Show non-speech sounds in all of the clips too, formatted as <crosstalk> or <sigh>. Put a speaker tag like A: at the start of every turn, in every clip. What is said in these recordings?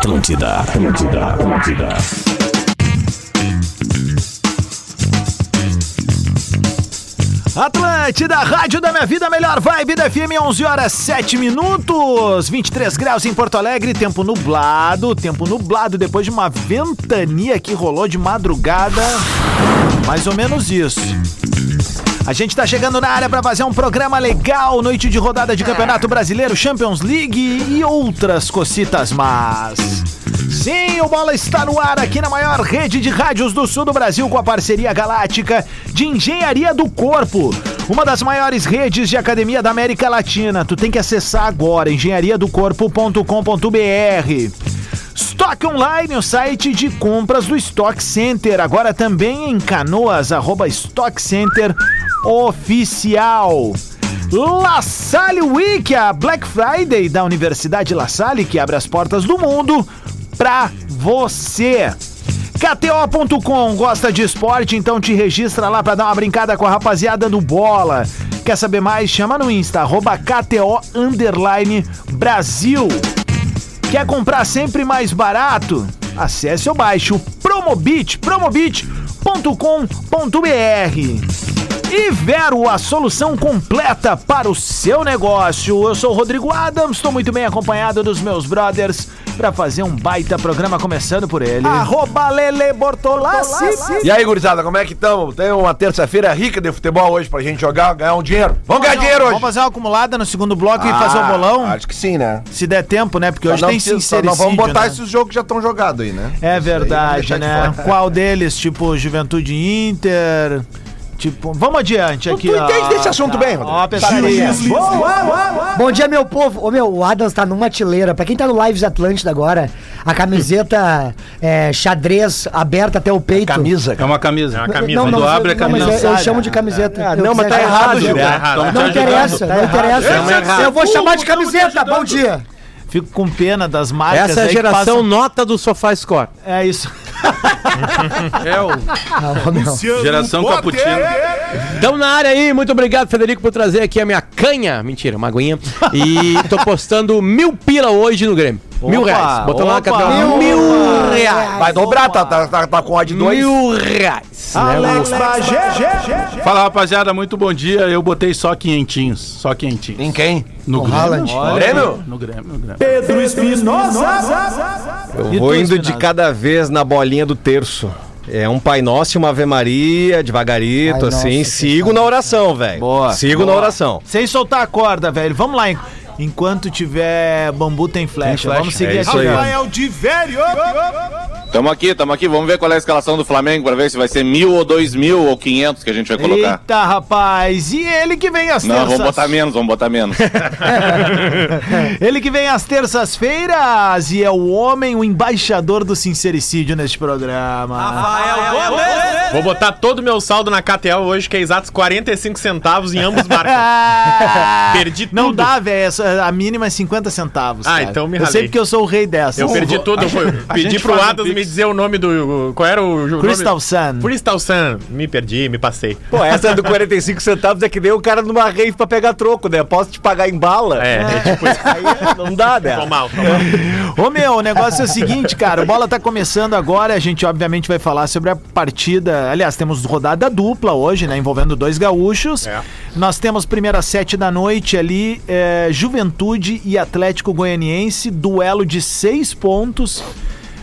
A: Atlântida, Atlântida, Atlântida.
B: Atlântida, rádio da minha vida, melhor vibe da FM, 11 horas 7 minutos, 23 graus em Porto Alegre, tempo nublado, tempo nublado depois de uma ventania que rolou de madrugada, mais ou menos isso. A gente tá chegando na área para fazer um programa legal, noite de rodada de Campeonato Brasileiro, Champions League e outras cocitas mas. Sim, o Bola está no ar aqui na maior rede de rádios do sul do Brasil com a parceria galáctica de Engenharia do Corpo. Uma das maiores redes de academia da América Latina. Tu tem que acessar agora engenhariadocorpo.com.br. Stock Online, o site de compras do Stock Center. Agora também em Canoas, arroba Stock Center Oficial. La Salle Week, a Black Friday da Universidade La Salle, que abre as portas do mundo pra você. KTO.com gosta de esporte, então te registra lá pra dar uma brincada com a rapaziada do Bola. Quer saber mais? Chama no Insta, arroba KTO Underline Brasil. Quer comprar sempre mais barato? Acesse ou baixe o Promobit, promobit.com.br. E Vero, a solução completa para o seu negócio. Eu sou o Rodrigo Adams, estou muito bem acompanhado dos meus brothers para fazer um baita programa começando por ele. Arroba Lele Bortolassi.
C: E aí, gurizada, como é que estamos? Tem uma terça-feira rica de futebol hoje pra gente jogar, ganhar um dinheiro. Vamos ganhar dinheiro hoje.
B: Vamos fazer uma acumulada no segundo bloco e fazer o
C: Ah,
B: bolão?
C: Acho que sim, né?
B: Se der tempo, né? Porque hoje
C: Só não
B: tem
C: precisa- só
B: sincericídio,
C: Não vamos botar
B: né?
C: esses jogos que já estão jogados aí, né?
B: É
C: Isso aí
B: verdade, né?
C: de fora.
B: Qual deles? Tipo, Juventude Inter. Tipo, vamos adiante aqui.
C: tu
B: ó.
C: entende desse assunto bem, Rodrigo?
B: Pessoal.
D: Bom dia, meu povo. Ô, meu, o Adams tá numa tileira. Pra quem tá no Lives Atlântida agora, a camiseta é, xadrez aberta até o peito.
C: Camisa,
E: É uma camisa. É uma camisa.
D: Não, não,
E: Quando abre
D: eu-
E: a
D: não, mas
E: camisa.
D: eu, eu chamo de camiseta.
C: Ah,
D: Eu
C: não, mas tá errado, Gil.
E: Tá errado.
D: Não interessa,
E: ajudando.
D: não interessa. Eu vou chamar de camiseta. Bom dia.
B: Fico com pena das marcas.
F: Essa é a geração
B: passam-
F: nota do Sofá Score.
B: É isso.
E: É o
D: Não, meu.
E: geração cappuccino.
F: Estamos na área aí, muito obrigado, Federico, por trazer aqui a minha canha. Mentira, uma aguinha. E tô postando mil pila hoje no Grêmio. Mil
B: Opa,
F: reais. Botou lá na capela.
B: opa.
F: Mil reais.
C: Vai dobrar, tá, tá, tá, tá com odd 2.
F: Mil reais. né?
B: Alex Bagé.
E: Fala, rapaziada, muito bom dia. Eu botei só quinhentinhos. Só quinhentinhos.
C: Em quem?
E: No Grêmio. Olha,
C: Grêmio?
E: No Grêmio, no Grêmio.
B: Pedro Espinosa.
G: Eu vou indo de cada vez na bolinha do terço. É um Pai Nosso e uma Ave Maria, devagarito,
D: Pai
G: assim.
D: Nosso,
G: Sigo na oração, velho.
B: Boa,
G: Sigo na oração.
B: Sem soltar a corda, velho. Vamos lá. en- Enquanto tiver bambu, tem flecha.
E: flecha.
B: Vamos seguir
G: É isso
B: aqui.
H: Rafael de Velho.
I: Tamo aqui, tamo aqui. Vamos ver qual é a escalação do Flamengo pra ver se vai ser mil ou dois mil ou quinhentos que a gente vai colocar.
B: Eita, rapaz. E ele que vem às
I: Não,
B: terças.
I: vamos botar menos, vamos botar menos. <laughs>
B: Ele que vem às terças-feiras e é o homem, o embaixador do sincericídio neste programa.
J: Vou botar todo o meu saldo na KTL hoje, que é exatos 45 centavos em ambos marcos. <laughs> Perdi
B: Não
J: tudo.
B: dá, velho. essa- A mínima é 50 centavos.
J: Ah,
B: cara.
J: então me
B: Eu sei
J: ralei.
B: porque eu sou o rei dessa.
J: Eu perdi tudo. Eu <laughs> pedi pro Adas
E: pix.
J: Me dizer o nome do. Qual era o o
B: Crystal
J: nome?
B: Sun.
J: Crystal Sun. Me perdi, me passei.
G: Pô, essa do 45 centavos é que nem o cara numa rave pra pegar troco, né? Posso te pagar em bala?
J: É, é tipo isso.
G: Aí não dá, né?
J: Tô mal, tô mal.
B: Ô meu, o negócio é o seguinte, cara. O bola tá começando agora. A gente, obviamente, vai falar sobre a partida. Aliás, temos rodada dupla hoje, né? Envolvendo dois gaúchos.
J: É.
B: Nós temos primeira sete da noite ali, é, Juventude e Atlético Goianiense. Duelo de seis pontos.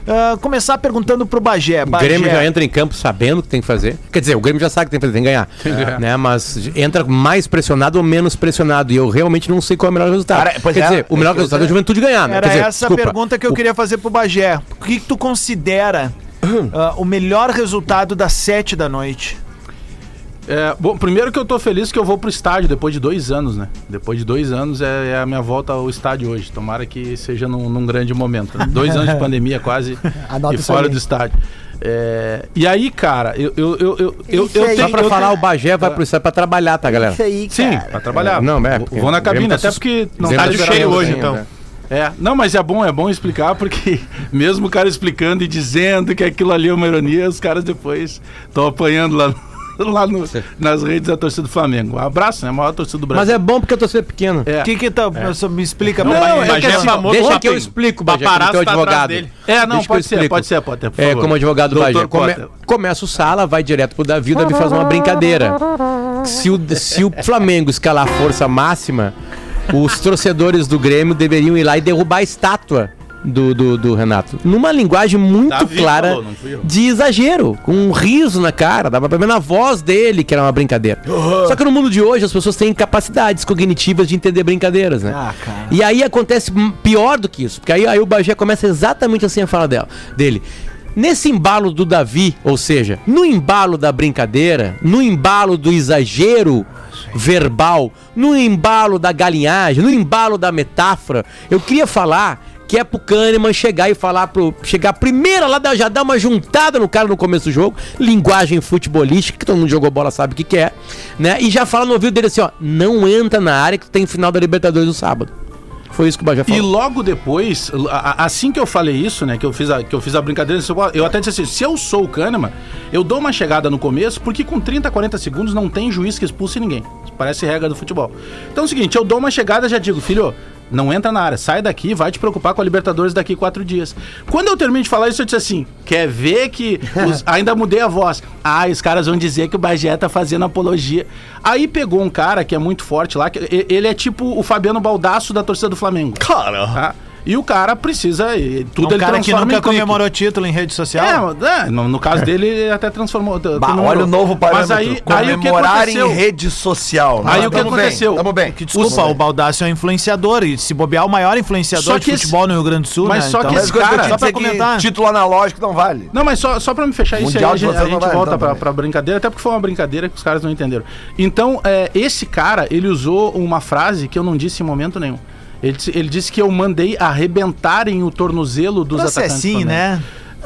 B: Ah, começar perguntando pro Bagé.
F: O
B: Bagé,
F: Grêmio já entra em campo sabendo o que tem que fazer. Quer dizer, o Grêmio já sabe que tem que fazer, tem que ganhar. <laughs> Né? Mas entra mais pressionado ou menos pressionado. E eu realmente não sei qual é o melhor resultado.
C: Cara, pois
F: Quer
C: é,
F: dizer, o melhor resultado é a juventude ganhar. né?
B: Era
F: Quer dizer,
B: essa a
F: desculpa,
B: pergunta que eu
F: o-
B: queria fazer pro Bagé. O que, que tu considera <coughs> ah, o melhor resultado das sete da noite?
E: É, bom, primeiro que eu tô feliz que eu vou pro estádio depois de dois anos, né? Depois de dois anos é, é a minha volta ao estádio hoje. Tomara que seja num, num grande momento. Dois anos de <laughs> pandemia quase <laughs>
D: Anota
E: e fora
D: aí.
E: do estádio. É, e aí, cara, eu, eu, eu, eu, eu, tenho.
F: Só pra
E: eu
F: falar,
E: tenho-
F: o Bagé vai pro estádio pra trabalhar, tá, galera?
D: Isso aí,
E: Sim,
D: cara.
E: pra trabalhar.
F: Não, é,
E: Vou- na cabine, até porque não tá liberado
J: cheio hoje, então.
E: É, não, mas é bom, é bom explicar, <laughs> porque mesmo o cara explicando e dizendo que aquilo ali é uma ironia, os caras depois estão apanhando lá <laughs> lá no- nas redes da torcida do Flamengo. Um abraço, né? A maior torcida do Brasil.
F: Mas é bom porque a torcida é pequena.
E: É.
B: O que que tá... só Me explica
E: Não,
B: pra
E: não,
B: mim.
E: é que
J: Bagé é
E: assim,
J: famoso
F: Deixa que eu explico, Bagé, como
J: Paparazzo
F: teu
J: tá atrás
F: advogado.
J: dele.
E: É, não,
F: Deixa que
E: pode ser,
F: explico.
E: pode ser, pode ser. por
F: É,
E: favor.
F: como advogado do Bagé. Come- começa o sala, vai direto pro Davi, o Davi faz uma brincadeira. Se o, se o Flamengo escalar a força máxima, os torcedores do Grêmio deveriam ir lá e derrubar a estátua do, do, do Renato. Numa linguagem muito
E: Davi
F: clara
E: falou,
F: de exagero, com um riso na cara, dava pra ver na voz dele que era uma brincadeira. Só que no mundo de hoje as pessoas têm capacidades cognitivas de entender brincadeiras, né?
B: Ah.
F: E aí acontece pior do que isso, porque aí, aí o Bagé começa exatamente assim a fala dela, dele. Nesse embalo do Davi, ou seja, no embalo da brincadeira, no embalo do exagero verbal, no embalo da galinhagem, no embalo da metáfora, eu queria falar que é pro Kahneman chegar e falar pro. Chegar primeiro lá, já dar uma juntada no cara no começo do jogo, linguagem futebolística, que todo mundo jogou bola sabe o que, que é, né? E já fala no ouvido dele assim, ó, não entra na área que tem final da Libertadores no sábado. Foi isso que o Bajé
E: E
F: falou.
E: logo depois, assim que eu falei isso, né, que eu fiz a, que eu fiz a brincadeira, eu até disse assim, se eu sou o Kahneman, eu dou uma chegada no começo, porque com 30, 40 segundos não tem juiz que expulse ninguém. Parece regra do futebol. Então é o seguinte, eu dou uma chegada e já digo, filho, não entra na área, sai daqui, vai te preocupar com a Libertadores daqui quatro dias. Quando eu termino de falar isso, eu disse assim, quer ver que... <laughs> os- ainda mudei a voz. Ah, os caras vão dizer que o Bagé tá fazendo apologia. Aí pegou um cara que é muito forte lá, que ele é tipo o Fabiano Baldaço da torcida do Flamengo.
J: Cara.
E: Tá? E o cara precisa. e Tudo
B: um
E: ele
B: cara que
E: transforma
B: nunca
E: em
B: comemorou título em rede social.
E: É, é, no, no caso dele, ele até transformou.
C: Bah, olha o novo parâmetro.
E: Mas aí, aí o que
C: comemorar em
E: aconteceu?
C: rede social.
E: Aí o que aconteceu?
C: Tamo bem.
B: Que desculpa, o Baldaço é um influenciador e se bobear o maior influenciador
E: Só
B: de
E: que esse-
B: futebol no Rio Grande do Sul,
E: Mas
B: né?
E: só que esse
C: coisa que eu
E: cara-
B: só pra comentar.
C: título analógico não vale.
E: Não, mas só, só pra me fechar isso aí, a gente, a gente
C: vai,
E: volta
C: então,
E: pra, pra brincadeira, até porque foi uma brincadeira que os caras não entenderam. Então, é, esse cara, ele usou uma frase que eu não disse em momento nenhum. Ele, disse- ele disse que eu mandei arrebentarem o tornozelo dos
B: Processinho,
E: atacantes. Flamengo.
B: né?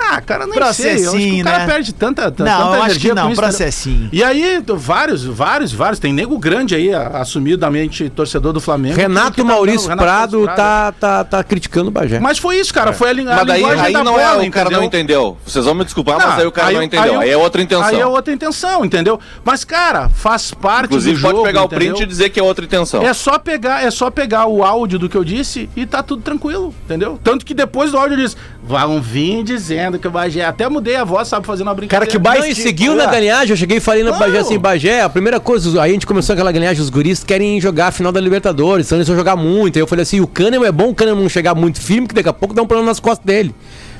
E: Ah, cara, nem sei. Eu acho que
B: Processinho,
E: o cara
B: né?
E: perde tanta, tanta
B: Não, eu acho que não,
E: isso, né?
B: processinho.
E: E aí, vários, vários, vários. Tem nego grande aí, a- assumidamente torcedor do Flamengo.
F: Renato
E: que tá
F: Maurício
E: Renato
F: Prado
E: Prado.
F: tá, tá, tá criticando o Bagé.
E: Mas foi isso, cara. Foi a, a
I: Mas daí
E: linguagem
I: aí
E: da
I: não
E: bola,
I: é o cara não entendeu. Vocês vão me desculpar, mas aí o cara não entendeu. Aí, é outra intenção.
E: Aí é outra intenção, entendeu? Mas, cara, faz parte
I: Inclusive,
E: do
I: pode
E: jogo,
I: pegar o
E: entendeu?
I: print e dizer que é outra intenção.
E: É só pegar, é só pegar o áudio do que eu disse e tá tudo tranquilo, entendeu? Tanto que depois do áudio eu disse, vão vir dizendo que o Bagé. Até mudei a voz, sabe, fazendo uma brincadeira.
G: Cara, que mais
F: Não, e seguiu na galinhagem, eu cheguei e falei
E: Não.
F: Bagé assim, Bagé, a primeira coisa, aí a gente começou aquela galinhagem, os guris querem jogar a final da Libertadores, então eles vão jogar muito. Aí eu falei assim, o Kahneman é bom o Kahneman não chegar muito firme, que daqui a pouco dá um problema nas costas dele.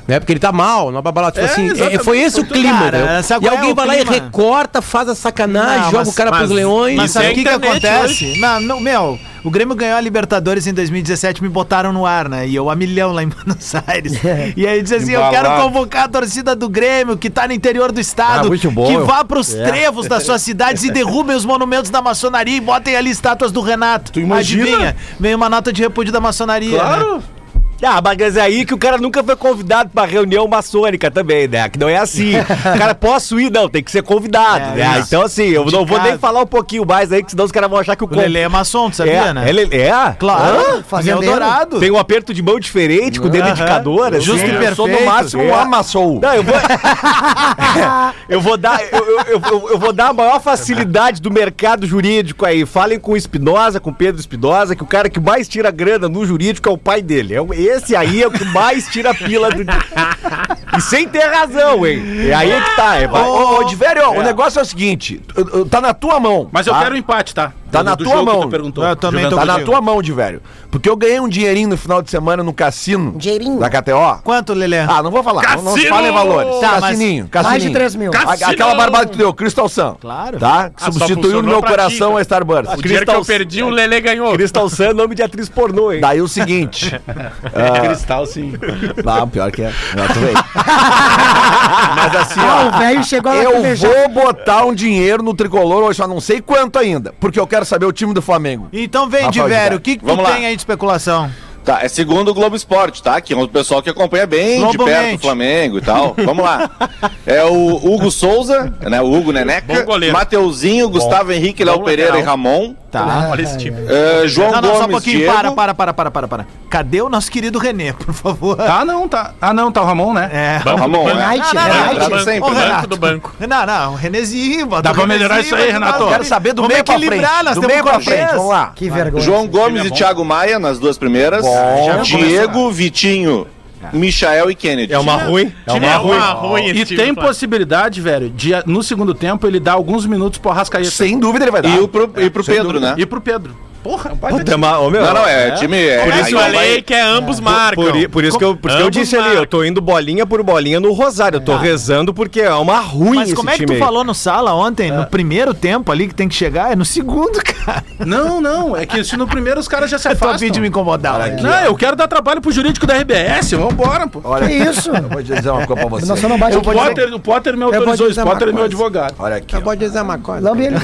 F: Né? Porque ele tá mal, não babala, tipo
E: É,
F: assim, é,
E: exatamente,
F: foi esse o clima,
B: Cara,
F: E
B: é
F: alguém
B: o
F: vai lá e recorta, faz a sacanagem,
B: Não,
F: joga
B: mas-
F: o cara
J: mas
F: pros leões.
B: Mas sabe
J: é
B: o que, que acontece? Não, não, meu, o Grêmio ganhou a Libertadores em 2017, me botaram no ar, né? E eu a milhão lá em <laughs> Buenos Aires. e aí disse assim: eu quero
C: Embalado.
B: convocar a torcida do Grêmio, que tá no interior do estado,
G: Ah, bom.
B: que vá pros trevos das suas <laughs> cidades e derrubem os monumentos da maçonaria e botem ali estátuas do Renato.
C: Tu imagina?
B: Adivinha? Veio uma nota de repúdio da maçonaria. Né?
G: Ah, mas é aí que o cara nunca foi convidado pra reunião maçônica também, né? Que não é assim. o cara, posso ir? Não, tem que ser convidado,
B: É,
G: né?
B: isso.
G: Então, assim, eu não vou nem falar um pouquinho mais aí, que senão os caras vão achar que o...
B: O Lelê é maçom, tu sabia,
G: é,
B: né?
G: Ele é?
B: Claro, fazendeiro. Eldorado.
G: Tem um aperto de mão diferente, com o dedo indicador. assim.
B: Justo e
C: Eu sou no
B: perfeito.
C: máximo um
G: É.
C: amassou.
G: Não, eu vou. <laughs> eu vou dar. Eu, eu- eu- vou dar a maior facilidade do mercado jurídico aí. Falem com o Espinosa, com o Pedro Espinosa, que o cara que mais tira grana no jurídico é o pai dele. É Esse aí é o que mais tira pila do. E sem ter razão, hein? E aí é que tá. É,
C: Ô, ô, Diverio, o negócio é o seguinte: tá na tua mão.
E: Mas eu
C: tá?
E: quero o empate, tá?
C: Tá
E: Do-
C: na
E: do
C: tua mão.
E: tu perguntou.
B: Eu também tô
C: Tá na tua mão, Diverio. Porque eu ganhei um dinheirinho no final de semana no cassino.
D: Dinheirinho?
C: Da KTO.
B: Quanto, Lelê?
C: Ah, não vou falar. Não, não
E: Cassino!
C: fala em valores.
B: Tá, mas-
C: cassininho,
D: Mais de
C: cassininho.
D: 3 mil.
C: A- Aquela barbada que tu deu, Crystal Sun.
B: Claro.
C: Tá?
J: Ah,
C: Substituiu no meu coração
J: ti,
C: a Starburst.
J: O dinheiro que eu perdi, o Lele ganhou.
G: Crystal Sun é nome de atriz pornô, hein?
C: Daí o seguinte. <laughs> <laughs>
E: Cristal, sim.
C: Não, pior que é. Não, tu vem. Mas assim,
D: Ah,
C: ó.
D: o velho chegou lá
C: Eu vou botar um dinheiro no tricolor hoje, só não sei quanto ainda. Porque eu quero saber o time do Flamengo.
B: Então vem,
C: Rafael
B: Diverio,
C: Diverio.
B: o que, que tu
I: Vamos lá.
B: tem aí de especulação?
I: Tá, é segundo o Globo Esporte, tá? Que é um pessoal que acompanha bem de
B: Globo
I: perto
B: mente.
I: o Flamengo e tal. Vamos lá. É o Hugo Souza, né? O Hugo Neneca,
J: Bom goleiro.
I: Mateuzinho, Gustavo Henrique, Léo
J: Bom
I: Pereira e Ramon.
B: Tá.
J: Olha esse time.
I: É, João
B: Não, não,
I: Gomes,
B: só um pouquinho.
I: Diego.
B: Para, para, para, para, para, para. Cadê o nosso querido René, por favor?
E: Ah, não, tá. Ah, não, tá o Ramon, né?
B: É.
I: Ramon, é.
D: Night,
B: não,
D: é
B: não,
D: Night.
J: Banco,
I: sempre,
B: Ô,
I: né?
B: Renato.
J: do banco.
B: Não, não, o Renezinho. bota
E: Dá
B: o
E: pra melhorar isso aí, Renato.
C: Quero saber do
B: Vamos
C: meio pra
B: equilibrar,
C: frente.
B: nós
C: Do
B: temos
C: meio pra frente, vamos lá.
D: Que vergonha.
I: João Gomes e Thiago Maia nas duas primeiras.
C: Bom.
I: Diego, Vitinho, Michael e Kennedy.
J: É uma ruim. É uma ruim. ruim esse
E: E
J: time
E: tem possibilidade, velho, de no segundo tempo ele dar alguns minutos pro Arrascaeta.
C: Sem dúvida ele vai dar.
I: E, o pro, e pro
C: Sem
I: Pedro,
C: dúvida.
I: né?
E: E pro Pedro. Porra, vai
G: Puta, mas, ô, meu,
I: Não, não, é, time. É,
J: Por isso eu
I: vai-
J: falei que é ambos marcam.
G: Por, por isso que eu, por isso que eu disse ali,
J: marcam.
G: eu tô indo bolinha por bolinha no Rosário. Eu tô rezando porque é uma ruim
B: Mas
G: esse
B: como é que
G: time
B: tu
G: aí.
B: falou no sala ontem, no primeiro tempo ali que tem que chegar? É no segundo, <laughs> cara.
E: Não, não, é que se no primeiro os caras já se <laughs>
B: Eu tô a
E: afastam.
B: de me incomodar.
C: Olha. aqui.
E: Não, eu quero dar trabalho pro jurídico da RBS, vambora, pô.
C: Olha
D: Que isso?
C: Eu vou dizer uma coisa pra você.
D: Não bate
E: O
D: né?
E: Potter, o Potter me
D: vou
E: autorizou, o Potter é meu
D: coisa.
E: advogado.
C: Olha aqui. ó.
H: Pode dizer uma coisa.
D: Ele.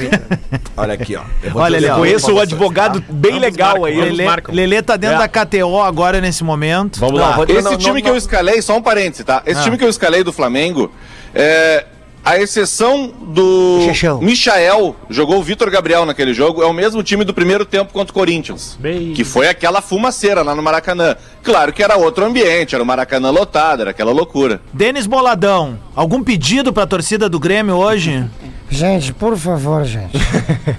C: Olha aqui, ó. Eu vou
B: Olha ali, ó.
G: Conheço o advogado
C: tá?
G: bem
J: Ambos
G: legal
J: marcam,
G: aí.
J: ambos marcam.
B: Lelê tá dentro
G: É.
B: da KTO agora nesse momento.
G: Vamos
C: Não,
G: lá.
C: vou dizer-
I: Esse
C: não,
I: time
C: não,
I: que eu escalei, só um parêntese, tá? Esse
B: Ah.
I: time que eu escalei do Flamengo, é, a exceção do
D: Chechão.
I: Michael, jogou o Vitor Gabriel naquele jogo, é o mesmo time do primeiro tempo contra o Corinthians.
J: Bem.
I: Que foi aquela fumaceira lá no Maracanã. Claro que era outro ambiente, era o Maracanã lotado, era aquela loucura.
B: Denis Boladão, algum pedido pra torcida do Grêmio hoje? <laughs>
D: Gente, por favor, gente.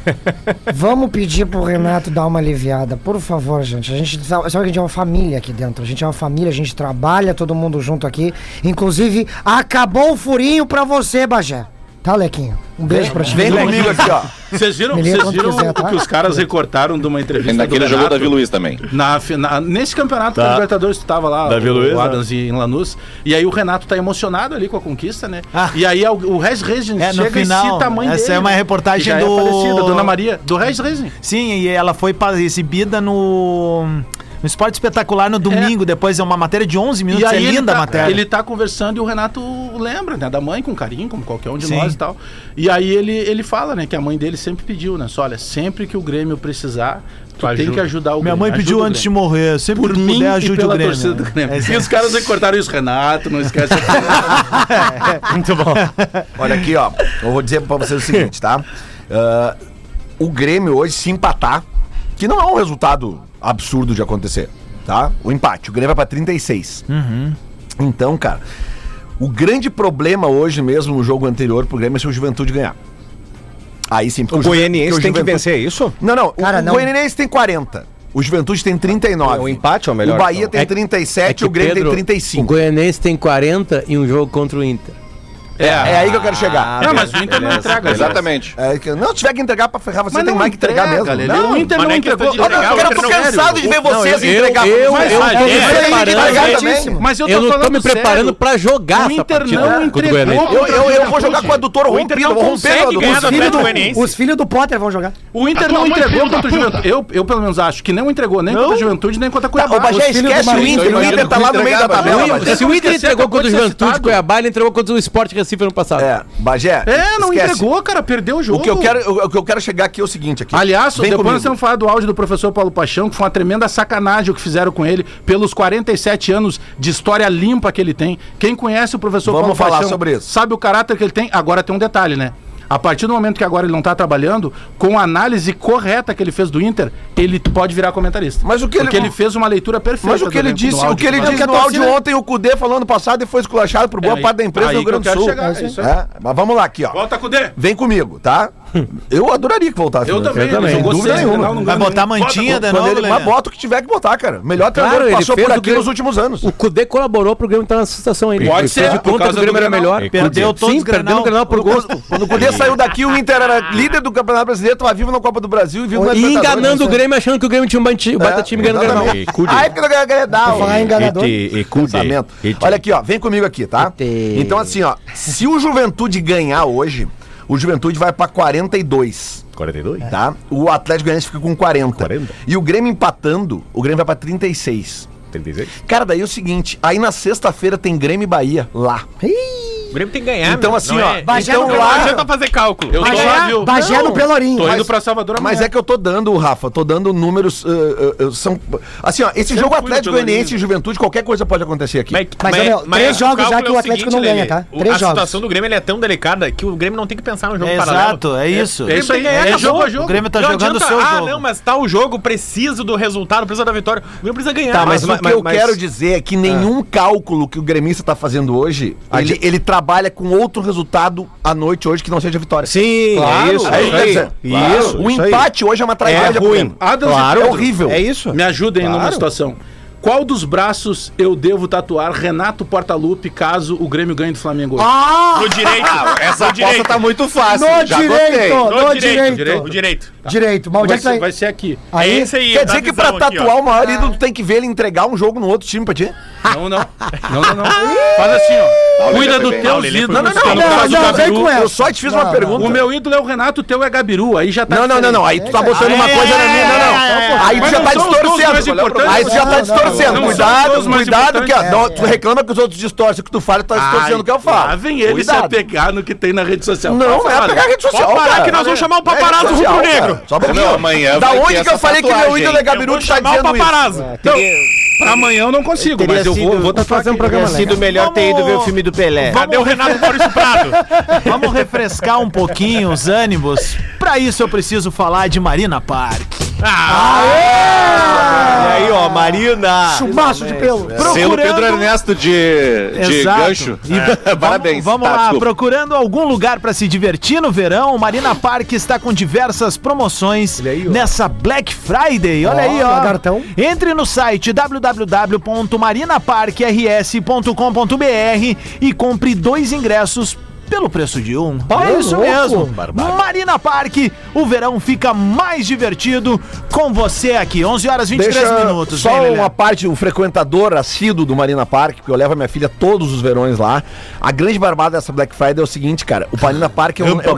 D: <laughs> Vamos pedir pro Renato dar uma aliviada. Por favor, gente. A gente sabe que a gente é uma família aqui dentro. A gente é uma família, a gente trabalha todo mundo junto aqui. Inclusive, acabou o furinho pra você, Bagé. Tá, Lequinho? Um beijo pra ti.
C: Vem comigo aqui, ó.
E: Vocês viram, vocês viram
D: quiser,
E: o
D: tá?
E: que os caras recortaram de uma entrevista
I: naquele
E: do
I: jogou o? Davi Luiz também.
E: Na, fina- nesse campeonato
G: Tá.
E: da Libertadores, tu tava lá,
G: Davi
E: o,
G: Luiz,
E: o
G: né?
E: Adams e em Lanús, e aí o Renato tá emocionado ali com a conquista, né?
B: Ah.
E: E aí o, o Regis Reis
B: É,
E: chega
B: final,
E: e cita a mãe
B: essa
E: dele.
B: é uma
E: né?
B: reportagem
E: Que já
B: do-
E: É falecida, Dona Maria, do Regis Reis.
B: Sim, e ela foi exibida no, no Esporte Espetacular no domingo. Depois é uma matéria de 11 minutos. é
E: ele
B: linda
E: tá,
B: a matéria.
E: Ele tá conversando e o Renato lembra, né, da mãe com carinho, como qualquer um de
B: Sim.
E: nós e tal. E aí ele, ele fala, né, que a mãe dele sempre pediu, né, só olha, sempre que o Grêmio precisar, tu tem
J: ajuda.
E: que ajudar o
B: Minha
E: Grêmio.
B: mãe
E: ajuda
B: pediu
E: o
B: antes de morrer. Sempre
E: por
B: que
E: mim
B: puder,
E: e
B: ajude
E: pela
B: o Grêmio.
E: torcida do Grêmio.
B: É,
E: e os caras recortaram isso, Renato, não esquece. <laughs>
G: Muito bom.
C: Olha aqui, ó. Eu vou dizer pra vocês o seguinte, tá? Ah, o Grêmio hoje se empatar, que não é um resultado absurdo de acontecer, tá? O empate. O Grêmio vai pra 36. Então, cara, o grande problema hoje mesmo no jogo anterior pro Grêmio é se o Juventude ganhar. Aí sim,
G: O
C: porque Ju-
G: goianiense
C: o
G: tem que
C: Juventude-
G: vencer, é isso?
C: Não, não.
D: Cara,
C: o,
D: não.
C: o Goianiense tem 40. O Juventude tem 39.
G: O empate é o melhor,
C: O Bahia
G: então.
C: tem
F: É-
C: 37 e o Grêmio
F: Pedro,
C: tem 35.
F: O Goianense tem 40 e um jogo contra o Inter.
C: É, é aí que eu quero chegar.
E: não, mas o Inter não entrega.
I: Exatamente.
C: É que- não, se tiver que entregar pra ferrar, você
E: Mas
C: tem
E: não
C: mais que entregar
E: entrega,
C: mesmo.
E: Lelê.
C: Não,
E: o Inter
J: mas
E: não
J: não é questão
E: entregou.
J: de
C: Olha,
J: entregar,
C: eu
J: o
C: quero-
J: Inter
C: tô
J: não-
C: cansado de ver vocês
F: eu-
C: entregar
F: eu- eu-
C: Mas
F: eu tô me
C: é,
F: preparando.
C: entregar também.
D: Certíssimo.
E: Mas eu tô
F: Eu, não tô
E: falando
F: me preparando
E: sério.
F: pra jogar
E: O
F: essa
E: Inter
F: partida
E: não
F: contra o
E: entregou.
C: Eu, eu, eu vou jogar com a doutora
J: O Inter
C: rompida,
J: não
C: vou romper
J: consegue
C: a
J: ganhar do Goianiense.
D: os filhos do Potter vão jogar.
E: O Inter não entregou contra o Juventude. Eu, eu, pelo menos, acho que não entregou nem contra a Juventude, nem contra a
C: Tá,
E: Cuiabá.
C: o Bagé
D: Os filhos
C: esquece o
D: Marinho,
C: Inter, o Inter tá lá no meio da tabela.
I: Bagé.
F: Se o Inter entregou contra o Juventude. Cuiabá, ele entregou contra o Sport Recife ano passado.
C: É, Bagé.
E: É, não
C: esquece.
E: entregou, cara. Perdeu o jogo.
C: O que, eu quero, o, o que eu quero chegar aqui é o seguinte aqui.
E: Aliás,
C: Vem
E: depois
C: comigo.
E: nós temos que falar do áudio do professor Paulo Paixão, que foi uma tremenda sacanagem o que fizeram com ele pelos 47 anos de história limpa que ele tem. Quem conhece o professor
C: Vamos
E: Paulo
C: falar
E: Paixão
C: sobre isso.
E: sabe o caráter que ele tem. Agora tem um detalhe, né? A partir do momento que agora ele não tá trabalhando, com a análise correta que ele fez do Inter, ele pode virar comentarista.
C: Mas o que ele-
E: Porque ele fez uma leitura perfeita.
C: Mas o que ele
E: no
C: disse, o que ele disse no áudio ontem, o Cudê falando passado e foi esculachado por boa
E: É
C: parte da empresa do Rio Grande do Sul.
E: chegar, é.
C: É, mas vamos lá aqui, ó.
E: Volta D.
C: Vem comigo, tá? Eu adoraria que voltasse.
E: Eu
C: né?
E: também,
F: Eu também.
E: jogou
C: Dúvida
E: seis,
C: nenhuma.
E: Grenal, não
B: Vai
E: ganhou
B: botar
E: nenhum.
B: mantinha de
C: Quando
B: novo,
C: ele, mas bota o que tiver que botar, cara. Melhor treinador
F: Claro,
C: que
F: ele
C: passou por
F: o
C: aqui
F: Grêmio-
C: nos últimos anos.
F: O Cudê colaborou pro Grêmio estar nessa situação aí.
E: Pode ser,
F: de conta que o Grêmio
E: do
F: era
E: Grenal.
F: melhor.
B: Perdeu todos
F: Sim, perdeu
B: Grenal.
F: o Grenal por gosto.
C: Quando o Cudê <laughs> saiu daqui, o Inter era líder do Campeonato Brasileiro, tava vivo na Copa do Brasil e vivo na
F: E enganando o Grêmio, achando que o Grêmio tinha um baita
C: É,
F: time ganhando o Grenal.
C: exatamente. A época da Grenal.
D: Falar em enganador.
C: Olha aqui, ó, vem comigo aqui, tá? Então, assim, ó, se o Juventude ganhar hoje, o Juventude vai pra 42.
G: 42?
C: Tá? O Atlético Goianiense fica com 40.
G: 40.
C: E o Grêmio empatando, o Grêmio vai pra 36.
G: 36?
C: Cara, daí é o seguinte, aí na sexta-feira tem Grêmio e Bahia lá.
J: O Grêmio tem que ganhar.
C: Então,
J: meu.
C: assim,
J: Não
C: ó,
J: é-
D: Bagé
C: então
D: no
J: Não
C: lá-
J: adianta fazer cálculo.
E: Eu tô
D: Bagé,
E: viu?
D: Bagé no Pelourinho.
E: Tô indo
C: Mas-
E: pra Salvador amanhã.
C: Mas é que eu tô dando, Rafa, tô dando números. uh, uh, uh, são, assim, ó, esse
E: Sempre
C: jogo Atlético. Goianiense e Juventude, qualquer coisa pode acontecer aqui.
D: Mas, ô, meu, três
J: o
D: jogos já
J: cálculo
D: que o
J: é
D: Atlético não ganha, tá? Três
J: a
D: jogos.
J: situação do Grêmio ele é tão delicada que o Grêmio não tem que pensar no jogo
B: É
J: paralelo.
B: exato, é isso.
E: É isso aí,
J: Tem que ganhar,
E: é jogo a jogo.
B: O Grêmio tá
J: Não
B: jogando o seu
J: ah,
B: jogo.
J: não, mas tá o jogo, preciso do resultado, precisa da vitória. O Grêmio precisa ganhar.
G: Tá,
C: Mas,
G: mas-
C: o que eu
G: mas-
C: quero dizer é que nenhum cálculo que o gremista tá fazendo hoje, ele, ele trabalha com outro resultado à noite hoje que não seja vitória.
G: Sim,
C: Claro,
G: é isso.
C: é
G: isso aí.
C: isso.
G: Isso,
C: O
G: isso aí.
C: empate hoje é uma
G: é
C: tragédia pro
G: ruim.
E: Adams
G: Claro,
C: É
E: Pedro,
C: horrível.
G: É isso.
E: Me ajudem numa
G: Claro.
E: situação. Qual dos braços eu devo tatuar Renato Portaluppi caso o Grêmio ganhe do Flamengo hoje?
J: No direito.
I: Essa
J: no
I: aposta
J: direito.
I: tá muito fácil.
D: No
I: já
D: direito,
I: gostei.
D: no,
J: No
D: direito.
J: direito. No direito.
D: Direito. Mas onde
E: vai,
D: é que tá
E: ser,
D: aí?
E: vai ser aqui.
D: Aí,
J: É esse aí.
C: Quer
J: dá
C: dizer que pra
J: visão aqui,
C: tatuar o maior ídolo, tu tem que ver ele entregar um jogo no outro time pra ti?
E: Não, não. <laughs> Não, não, não. Faz assim, ó. Cuida dos
I: bem.
E: teus
J: Não,
D: Não,
E: caso,
D: não,
E: o
D: vem com essa.
C: Eu só te fiz uma
D: Não,
C: pergunta.
E: O meu ídolo é o Renato, o teu é Gabiru. Aí já tá.
C: Não, não, não, não. Aí tu tá botando uma
B: Ai,
C: coisa na minha. Não, não.
B: ai,
C: Aí tu já
E: não
C: tá distorcendo. Aí tu já tá
D: Não, não,
C: distorcendo.
E: não, não
C: Cuidado, cuidado que ó,
E: importantes.
C: não, tu reclama que os outros distorcem. O que tu fala, tu tá distorcendo o que eu
E: Lá
C: falo.
E: vem ele se apegar no que tem na rede social.
C: Não, é
E: falar,
C: pegar a rede social.
J: Que nós vamos chamar o
C: É
J: paparazzo rubro-negro.
C: Cara. Só um pouquinho.
I: Não, amanhã
C: Da onde que eu falei que meu ídolo é? Gabiru, tá
J: chamar o
C: dizendo isso?
J: paparazzo.
E: Então, pra amanhã eu não consigo, mas eu vou, vou tatuar
D: fazer um programa
G: Teria sido
D: legal.
G: melhor ter ido ver o filme do Pelé.
J: Cadê o Renato Maurício Prado? <laughs>
B: Vamos refrescar um pouquinho os ânimos. Pra isso eu preciso falar de Marina Park.
G: E aí, ó, Marina.
D: Chumaço de pelo.
I: Selo Pedro Ernesto de, de
B: Exato.
I: gancho.
B: E <laughs>
I: Parabéns.
B: Vamos, vamos
I: Tá,
B: lá,
I: desculpa.
B: procurando algum lugar pra se divertir no verão, Marina Park está com diversas promoções
G: aí,
B: nessa Black Friday. Olha
D: Ó,
B: aí, ó.
D: lagartão.
B: Entre no site www.marinaparkrs.com.br e compre dois ingressos pelo preço de um. é isso
D: louco.
B: mesmo. Marina Park, o verão fica mais divertido com você aqui. 11 horas e 23
C: Deixa
B: minutos.
C: Só uma parte, um frequentador assíduo do Marina Park, porque eu levo a minha filha todos os verões lá. A grande barbada dessa Black Friday é o seguinte, cara. O Marina Park é um.
G: Rampa
C: é-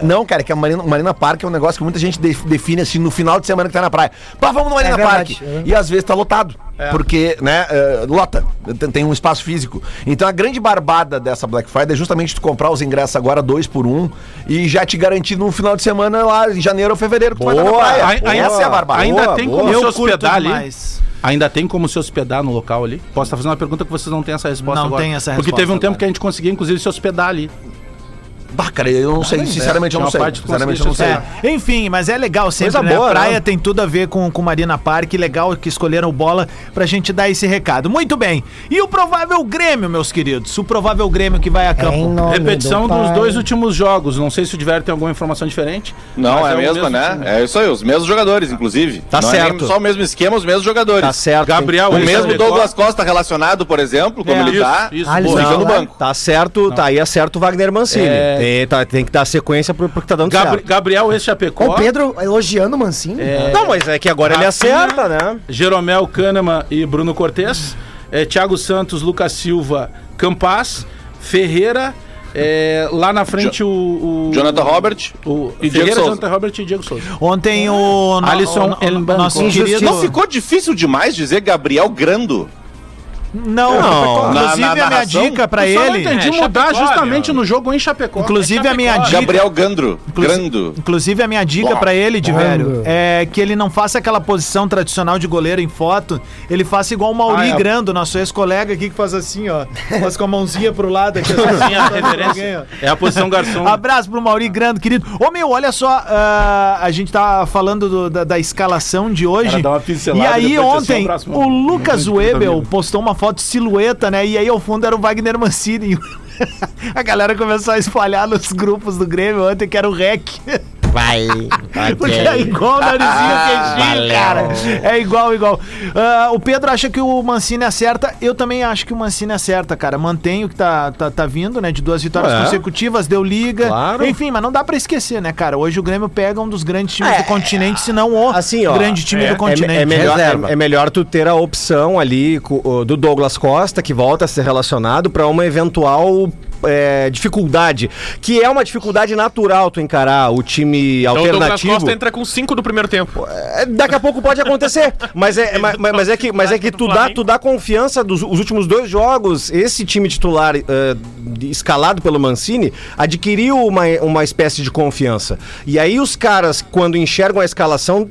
C: é- não, cara, é que a Marina, Marina Park é um negócio que muita gente de- define assim no final de semana que tá na praia. Pá, vamos no Marina
D: verdade,
C: Park.
D: é.
C: E às vezes tá lotado. Porque, né, é, lota, tem, um espaço físico. Então a grande barbada dessa Black Friday é justamente tu comprar os ingressos agora dois por um e já te garantir no final de semana lá em janeiro ou fevereiro que tu vai estar na
G: Boa.
C: praia.
E: Ai- ai-
C: Essa é a barbada.
E: Ainda
G: Boa,
E: tem
G: boa.
E: como
B: Eu
E: se hospedar ali?
B: demais.
E: Ainda tem como se hospedar no local ali? Posso estar fazendo uma pergunta que vocês não têm essa resposta
B: Não
E: agora.
B: tem essa
E: Porque
B: resposta
E: teve um tempo
B: agora.
E: que a gente conseguia, inclusive, se hospedar ali.
C: Bah, cara, eu não sei, sinceramente eu
E: Tinha
C: não
E: uma
C: sei.
E: parte que
C: Sinceramente eu não sei.
B: É, enfim, mas é legal sempre,
G: Coisa
B: né?
G: boa,
B: a praia
G: né?
B: tem tudo a ver com, com Marina Park, legal que escolheram o bola pra gente dar esse recado. Muito bem. E o provável Grêmio, meus queridos? O provável Grêmio que vai a campo.
D: nome
E: Repetição
D: do
E: dos
D: Pai.
E: dois últimos jogos. Não sei se o Diver tem alguma informação diferente.
I: Não, é a
E: o
I: mesma,
E: mesmo
I: né?
E: time.
I: É isso aí, os mesmos jogadores, inclusive.
G: Tá
I: Não é
G: certo.
I: só o mesmo esquema, os mesmos jogadores.
G: Tá certo.
E: Gabriel,
I: O mesmo. Douglas Costa relacionado, por exemplo, como
B: É,
I: ele
E: Isso,
I: tá,
E: isso,
D: Ah,
I: no banco.
G: Tá certo, tá aí é certo o Wagner Mancini.
E: É.
G: Tem, tá- tem que dar sequência pro, pro que tá dando
E: Gabri-
G: certo.
E: Gabriel, esse Chapecó.
D: O Pedro elogiando o Mancini.
G: Não, mas é que agora ele
E: Rafinha,
G: acerta, né?
E: Jeromel Kahneman e Bruno Cortes. É, Thiago Santos, Lucas Silva, Campas, Ferreira. é, lá na frente o, o-
I: Jonathan Robert
E: o
I: e Diego
E: Ferreira,
I: Souza.
E: Jonathan Robert e Diego Souza.
B: Ontem o,
E: Alisson
B: o, o, nosso querido...
I: Não ficou difícil demais dizer Gabriel Grando?
B: Não,
G: Não.
B: inclusive
I: Na- na
B: a minha dica pra
E: Eu
B: ele...
E: entendi
J: É,
E: mudar
J: Chapecó,
E: justamente
J: meu.
E: no jogo em Chapecó.
B: Inclusive a minha dica...
I: Gabriel Gandro.
B: Inclusi-
I: Grando.
B: Inclusive, a minha dica pra ele, de velho, é que ele não faça aquela posição tradicional de goleiro em foto. Ele faça igual o Mauri
E: Ah, é.
B: Grando, nosso ex-colega aqui, que faz assim, ó. Faz com a mãozinha pro lado aqui.
E: Assim, a
B: ó.
E: referência. É a posição garçom. <laughs>
B: Abraço pro Mauri Grando, querido. Ô, meu, olha só, ah, a gente tá falando do- da, da escalação de hoje.
E: Cara, dá uma pincelada
B: e aí, ontem, o. Lucas Webel postou uma foto silhueta, né? E aí, ao fundo, era o Wagner Mancini. <laughs> A galera começou a espalhar nos grupos do Grêmio ontem, que era o REC. <laughs>
G: Vai. <laughs>
B: Porque é igual o narizinho queixinho, cara. É igual, igual. Ah, o Pedro acha que o Mancini acerta. Eu também acho que o Mancini acerta, cara. Mantém o que tá, tá, tá vindo, né? De duas vitórias
G: É.
B: consecutivas, deu liga.
G: Claro.
B: Enfim, mas não dá pra esquecer, né, cara? Hoje o Grêmio pega um dos grandes times
G: É,
B: do continente, se não o
G: assim, ó,
B: grande time
J: é-
B: do
J: é-
B: continente.
G: É, melhor, é, é melhor tu ter a opção ali do Douglas Costa, que volta a ser relacionado, pra uma eventual é, dificuldade. Que é uma dificuldade natural tu encarar o time
J: Então o
G: alternativo.
J: Costa entra com 5 do primeiro tempo.
G: É, Daqui a pouco pode acontecer. Mas é, mas, mas é que, mas é que tu, dá, tu dá confiança dos os últimos dois jogos. Esse time titular eh, escalado pelo Mancini, adquiriu uma, uma espécie de confiança. E aí os caras, quando enxergam a escalação,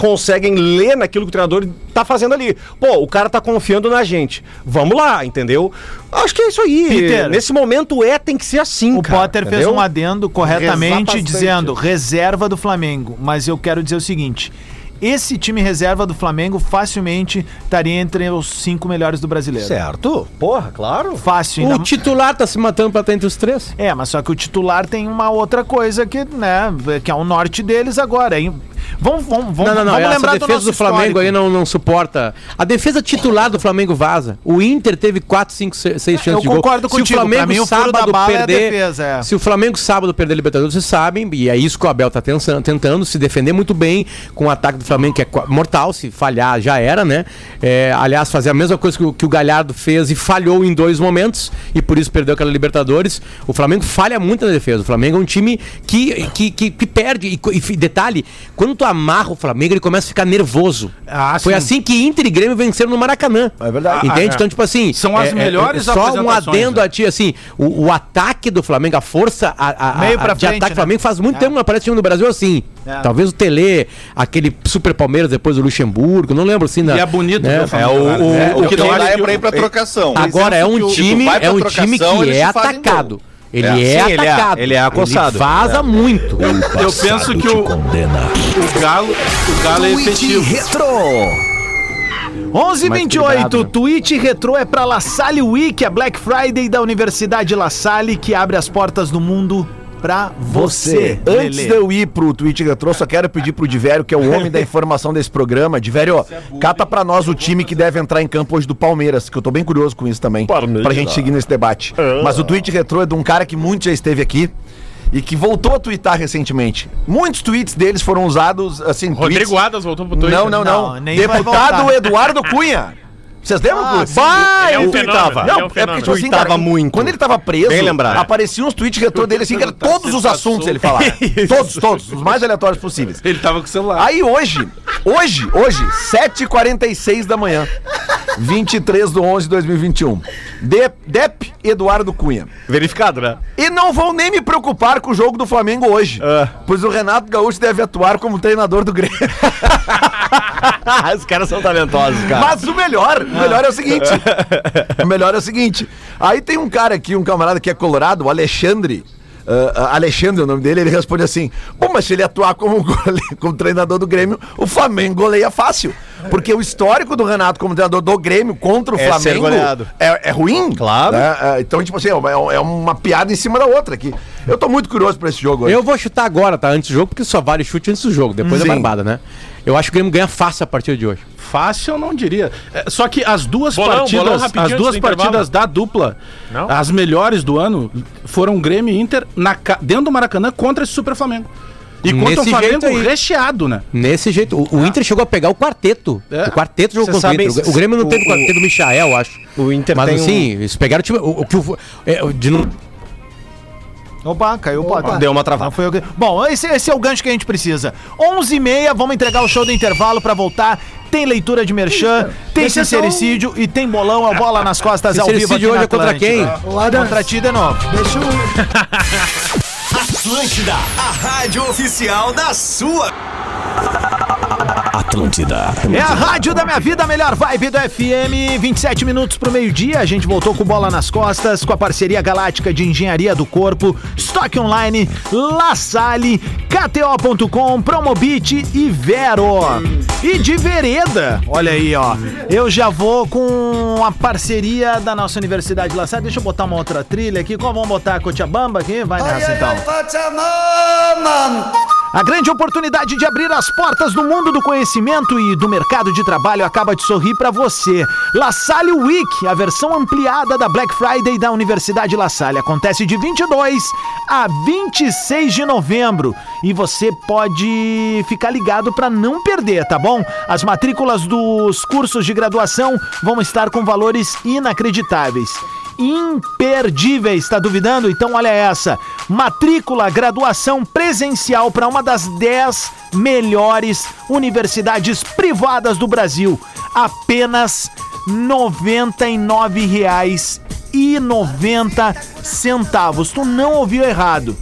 G: conseguem ler naquilo que o treinador tá fazendo ali. Pô, o cara tá confiando na gente. Vamos lá, entendeu? Acho que é isso aí.
B: Peter.
G: Nesse momento é, tem que ser assim,
B: O
G: cara,
B: Potter fez
G: entendeu?
B: um adendo corretamente dizendo reserva do Flamengo. Mas eu quero dizer o seguinte: esse time reserva do Flamengo facilmente estaria entre os cinco melhores do brasileiro.
G: Certo? Porra, claro.
B: Fácil, ainda
F: O titular tá se matando pra estar entre os três.
B: É, mas só que o titular tem uma outra coisa que, né, que é o norte deles agora. Hein? Vamos, vamos, vamos,
F: não, não,
B: vamos
F: Essa
B: lembrar
F: defesa do,
B: nosso
F: Flamengo
B: histórico.
F: aí não, não suporta. A defesa titular do Flamengo vaza. O Inter teve 4, 5, 6 chances
B: Eu
F: de gol.
B: concordo
F: se
B: contigo.
F: o Flamengo
B: mim, o
F: sábado
B: é
F: perder,
B: defesa, é.
F: Se o Flamengo sábado perder a Libertadores, vocês sabem, e é isso que o Abel tá tentando, tentando se defender muito bem com o ataque do Flamengo, que é mortal. Se falhar, já era, né? É, aliás, fazer a mesma coisa que o, que o Galhardo fez e falhou em dois momentos, e por isso perdeu aquela Libertadores. O Flamengo falha muito na defesa. O Flamengo é um time que, que, que, que perde. E, e detalhe, quando tu amarra o Flamengo, ele começa a ficar nervoso.
E: Ah,
F: Foi
E: sim.
F: assim que Inter e Grêmio venceram no Maracanã.
C: É verdade.
F: Entende?
E: Ah, é.
F: Então, tipo assim.
E: São as melhores
F: Só um adendo
E: né?
F: a ti, assim, o, o ataque do Flamengo, a força a, a,
B: Meio
F: a-
B: pra
F: de
B: frente,
F: ataque do
B: né?
F: Flamengo faz muito tempo que não aparece time no Brasil assim.
B: É.
F: Talvez o Tele, aquele Super Palmeiras depois do Luxemburgo, não lembro assim.
E: E é bonito
F: né?
E: o
I: É, o,
E: jogar,
I: o,
E: né?
I: o que não é pra
E: o-
I: ir pra trocação.
F: Agora é um time, é um time que é atacado. Ele
G: É.
F: é,
G: Sim, ele é-
F: atacado.
G: ele é acossado.
F: vaza muito.
E: Eu penso que o,
A: condena.
E: o Galo, o Galo é efetivo.
B: 1128,
F: cuidado, né?
B: tweet retrô é pra La Salle Week, a Black Friday da Universidade La Salle, que abre as portas do mundo pra você.
C: Antes
B: Lelê.
C: de eu ir pro Twitch Retro, só quero pedir pro Divério, que é o <laughs> homem da informação desse programa. Divério, cata pra nós o time que deve entrar em campo hoje do Palmeiras, que eu tô bem curioso com isso também. Pra gente seguir nesse debate. Mas o Twitch Retro é de um cara que muito já esteve aqui. E que voltou a twittar recentemente. Muitos tweets deles foram usados, assim,
J: Rodrigo
C: tweets-
J: Adas voltou pro Twitter.
C: Não, não, não.
B: Não,
C: Deputado. Eduardo Cunha. <laughs> Vocês lembram?
B: Ah,
C: do-
B: sim.
C: Bah,
J: Ele é um
C: tweetava.
J: ele
C: Não,
J: é um
C: é porque,
J: fenômeno.
C: tipo assim, cara,
G: muito.
C: Quando ele tava preso, apareciam uns tweets retrô dele assim, que era <laughs> todos os assuntos ele falava. <laughs> todos, todos, os mais aleatórios possíveis.
E: Ele tava com o celular.
C: Aí hoje, hoje, hoje, 7h46 da manhã, 23 de 11 de 2021, De, Dep Eduardo Cunha.
G: Verificado, né?
C: E não vou nem me preocupar com o jogo do Flamengo hoje,
G: Ah.
C: pois o Renato Gaúcho deve atuar como treinador do Grêmio. <laughs>
G: Os caras são talentosos, cara.
C: Mas o melhor, o melhor é o seguinte. o melhor é o seguinte. Aí tem um cara aqui, um camarada que é colorado, o Alexandre. ah, Alexandre é o nome dele, ele responde assim: Bom, mas se ele atuar como, <laughs> gole- como treinador do Grêmio, o Flamengo goleia fácil. Porque o histórico do Renato como treinador do Grêmio contra o
G: É
C: Flamengo é, é ruim.
G: Claro.
C: né? É, então, tipo assim, é uma, é uma piada em cima da outra aqui. Eu tô muito curioso pra esse jogo hoje.
F: Eu vou chutar agora, tá? Antes do jogo, porque só vale chute antes do jogo. Depois
C: Sim.
F: é barbada, né? Eu acho que o Grêmio ganha fácil a partir de hoje.
E: Fácil eu não diria. É, só que as duas
J: Bolão,
E: partidas,
J: bolão
E: as duas partidas da dupla,
J: Não?
E: as melhores do ano, foram Grêmio e Inter na, dentro do Maracanã contra esse Super Flamengo. E contra
F: Nesse
E: um Flamengo
F: aí.
E: recheado, né?
F: Nesse jeito, o, o Inter chegou a pegar o quarteto.
E: É.
F: O quarteto jogou
G: Cê
F: contra o Inter. O, o Grêmio não
G: o-
F: teve o quarteto do Michael, acho.
G: O Inter
F: Mas
G: tem
F: assim, eles pegaram o time. O, o que o. É, o- de não-
B: Opa, caiu o Potter.
G: Deu uma travada.
B: Foi que- Bom, esse, esse é o gancho que a gente precisa. 11h30, vamos entregar o show do intervalo pra voltar. Tem leitura de merchan, tem sincericídio e tem bolão, o bola nas costas ao vivo aqui na
F: hoje é contra quem?
D: O
B: Contra ti de novo.
D: deixa eu... <laughs>
H: Atlântida, a rádio oficial da sua.
A: Atlântida.
B: É a rádio da minha vida, a melhor vibe do FM. 27 minutos pro meio-dia. A gente voltou com bola nas costas, com a parceria galáctica de engenharia do corpo, Stock Online, La Salle, KTO.com, Promobit e Vero. E de vereda, olha aí, ó. Eu já vou com a parceria da nossa Universidade La Salle. Deixa eu botar uma outra trilha aqui. Como vamos botar a Cochabamba aqui? Vai nessa então. A grande oportunidade de abrir as portas do mundo do conhecimento e do mercado de trabalho acaba de sorrir para você. La Salle Week, a versão ampliada da Black Friday da Universidade La Salle, acontece de 22 a 26 de novembro e você pode ficar ligado para não perder, tá bom? As matrículas dos cursos de graduação vão estar com valores inacreditáveis imperdíveis. Tá duvidando? Então olha essa. Matrícula graduação presencial para uma das 10 melhores universidades privadas do Brasil. Apenas R$ 99,00 99,90. Tu não ouviu errado.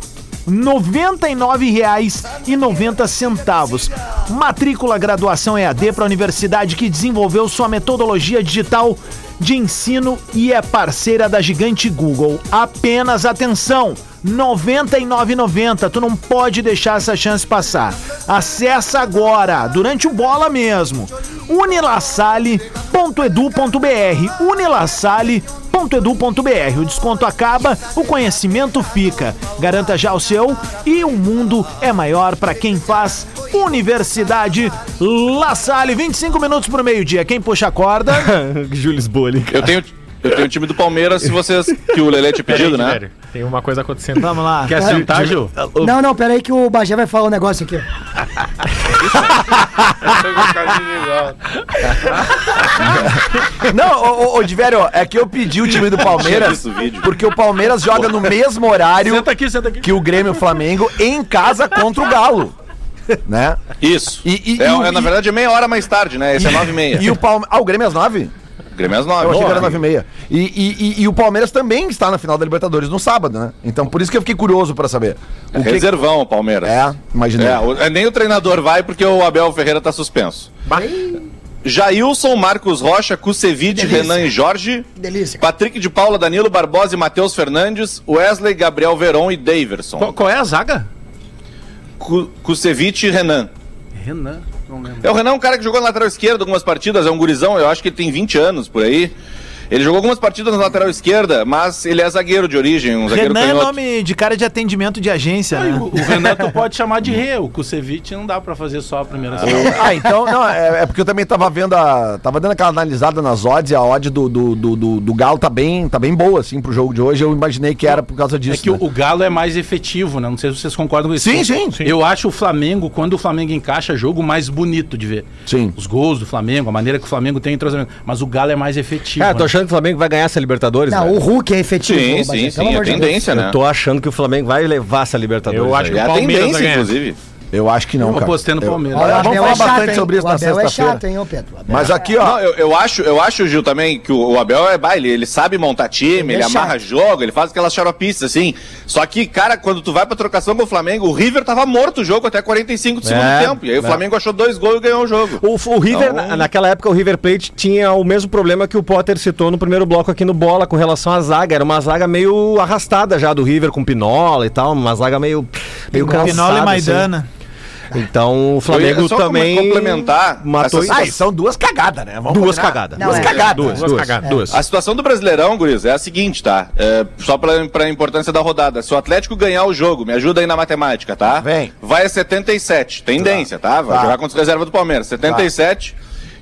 B: R$ 99,90. Matrícula graduação EAD para a universidade que desenvolveu sua metodologia digital de ensino e é parceira da gigante Google. Apenas atenção, R$ 99,90. Tu não pode deixar essa chance passar. Acessa agora, durante o bola mesmo. unilassale.edu.br. unilassale.edu.br. O desconto acaba, o conhecimento fica. Garanta já o seu e o mundo é maior para quem faz Universidade La Salle. 25 minutos pro meio-dia. Quem puxa a corda? <laughs>
G: Júlio Sbolling.
I: Eu tenho, eu tenho o time do Palmeiras, se vocês. Que o Lelê tinha pedido, né?
J: Velho, Tem uma coisa acontecendo.
B: Vamos lá.
E: Quer sentar, Gil?
D: Não, não, pera aí que o Bagé vai falar um negócio aqui. <laughs>
C: Não, ô, ô, ô Diverio, é que eu pedi o time do <laughs> Palmeiras porque o Palmeiras joga no mesmo horário
E: Senta aqui, senta aqui.
C: que o Grêmio e o Flamengo em casa contra o Galo. Né?
I: Isso.
C: E- e-
I: é,
C: e
I: é, na verdade, é meia hora mais tarde, né? Esse é nove e meia.
C: E o Palmeiras. Ah, o Grêmio é às nove?
I: Grêmio é às nove.
C: Eu achei que era
I: Boa.
C: nove e meia. E, e, e- e o Palmeiras também está na final da Libertadores no sábado, né? Então por isso que eu fiquei curioso pra saber. O que...
I: Reservão, o Palmeiras.
C: É, imaginei.
I: É, é, nem o treinador vai porque o Abel Ferreira tá suspenso. Jailson, Marcos Rocha, Kusevich, Renan e Jorge.
D: Delícia.
I: Patrick de Paula, Danilo Barbosa e Matheus Fernandes. Wesley, Gabriel Veron e Daverson.
E: Qual, qual é a zaga?
I: Ku- Kusevich e Renan.
E: Renan.
I: É, o Renan um cara que jogou na lateral esquerda algumas partidas, é um gurizão, eu acho que ele tem 20 anos por aí. Ele jogou algumas partidas na lateral esquerda, mas ele é zagueiro de origem, um zagueiro
B: Renan é
I: canhoto.
B: nome de cara de atendimento de agência, né?
E: o, o Renan tu pode chamar de Rê, o Kusevich não dá pra fazer só a primeira
C: Ah, então, não, é, é porque eu também tava vendo a. Tava dando aquela analisada nas odds e a odd do, do, do, do, do Galo tá bem, tá bem boa, assim, pro jogo de hoje. Eu imaginei que era por causa disso.
E: É que
C: né?
E: o, Galo é mais efetivo, né? Não sei se vocês concordam com isso.
C: Sim, sim, sim.
E: Eu acho o Flamengo, quando o Flamengo encaixa jogo, mais bonito de ver.
C: Sim.
E: Os gols do Flamengo, a maneira que o Flamengo tem entrosamento. Mas o Galo é mais efetivo.
G: Cara, tô
E: né?
G: Achando que o Flamengo vai ganhar essa Libertadores.
D: Não,
G: velho.
D: o Hulk é efetivo.
I: Sim, sim, sim, é tendência, né?
G: Eu tô achando que o Flamengo vai levar essa Libertadores.
J: Eu acho
G: aí.
J: que
I: É
J: o
I: a
J: Palmeiras vai
I: tendência,
J: ganhar.
I: inclusive.
C: Eu acho que não,
E: Eu
C: cara.
E: apostei no Palmeiras.
D: Ó, o
C: Vamos falar
D: é chato,
C: bastante
D: hein?
C: sobre isso
D: o
C: na
D: Abel é
C: sexta-feira.
D: chato, hein, ô Pedro?
C: Mas
D: é
C: aqui, ó.
I: Não, eu, eu acho, eu acho, Gil, também, que o, o Abel é baile, ele sabe montar time,
D: Ele
I: ele,
D: é
I: amarra
D: chato.
I: jogo, ele faz aquelas xaropices, assim. Só que, cara, quando tu vai pra trocação com o Flamengo, o River tava morto o jogo até 45 do segundo
G: É,
I: tempo. E aí o
G: é.
I: Flamengo achou dois gols e ganhou o jogo.
G: O, o River,
I: Então-
G: na- naquela época, o River Plate tinha o mesmo problema que o Potter citou no primeiro bloco aqui no Bola com relação à zaga. Era uma zaga meio arrastada já do River com Pinola e tal, uma zaga meio, meio cansada.
B: Pinola e
G: assim. Então o Flamengo
I: Eu
G: também
I: complementar
G: matou
I: essa
C: Ah, são duas cagadas, né? Vamos
G: Duas cagadas.
C: Duas
D: é.
C: cagadas.
G: Duas,
J: Duas
G: duas,
J: cagadas.
G: duas.
I: A situação do Brasileirão, Guriz, é a seguinte, tá? É, só pra, pra importância da rodada. Se o Atlético ganhar o jogo, me ajuda aí na matemática, tá?
C: Vem.
I: Vai a 77. Tendência, tá? Vai
C: Tá.
I: jogar contra os reservas do Palmeiras. 77.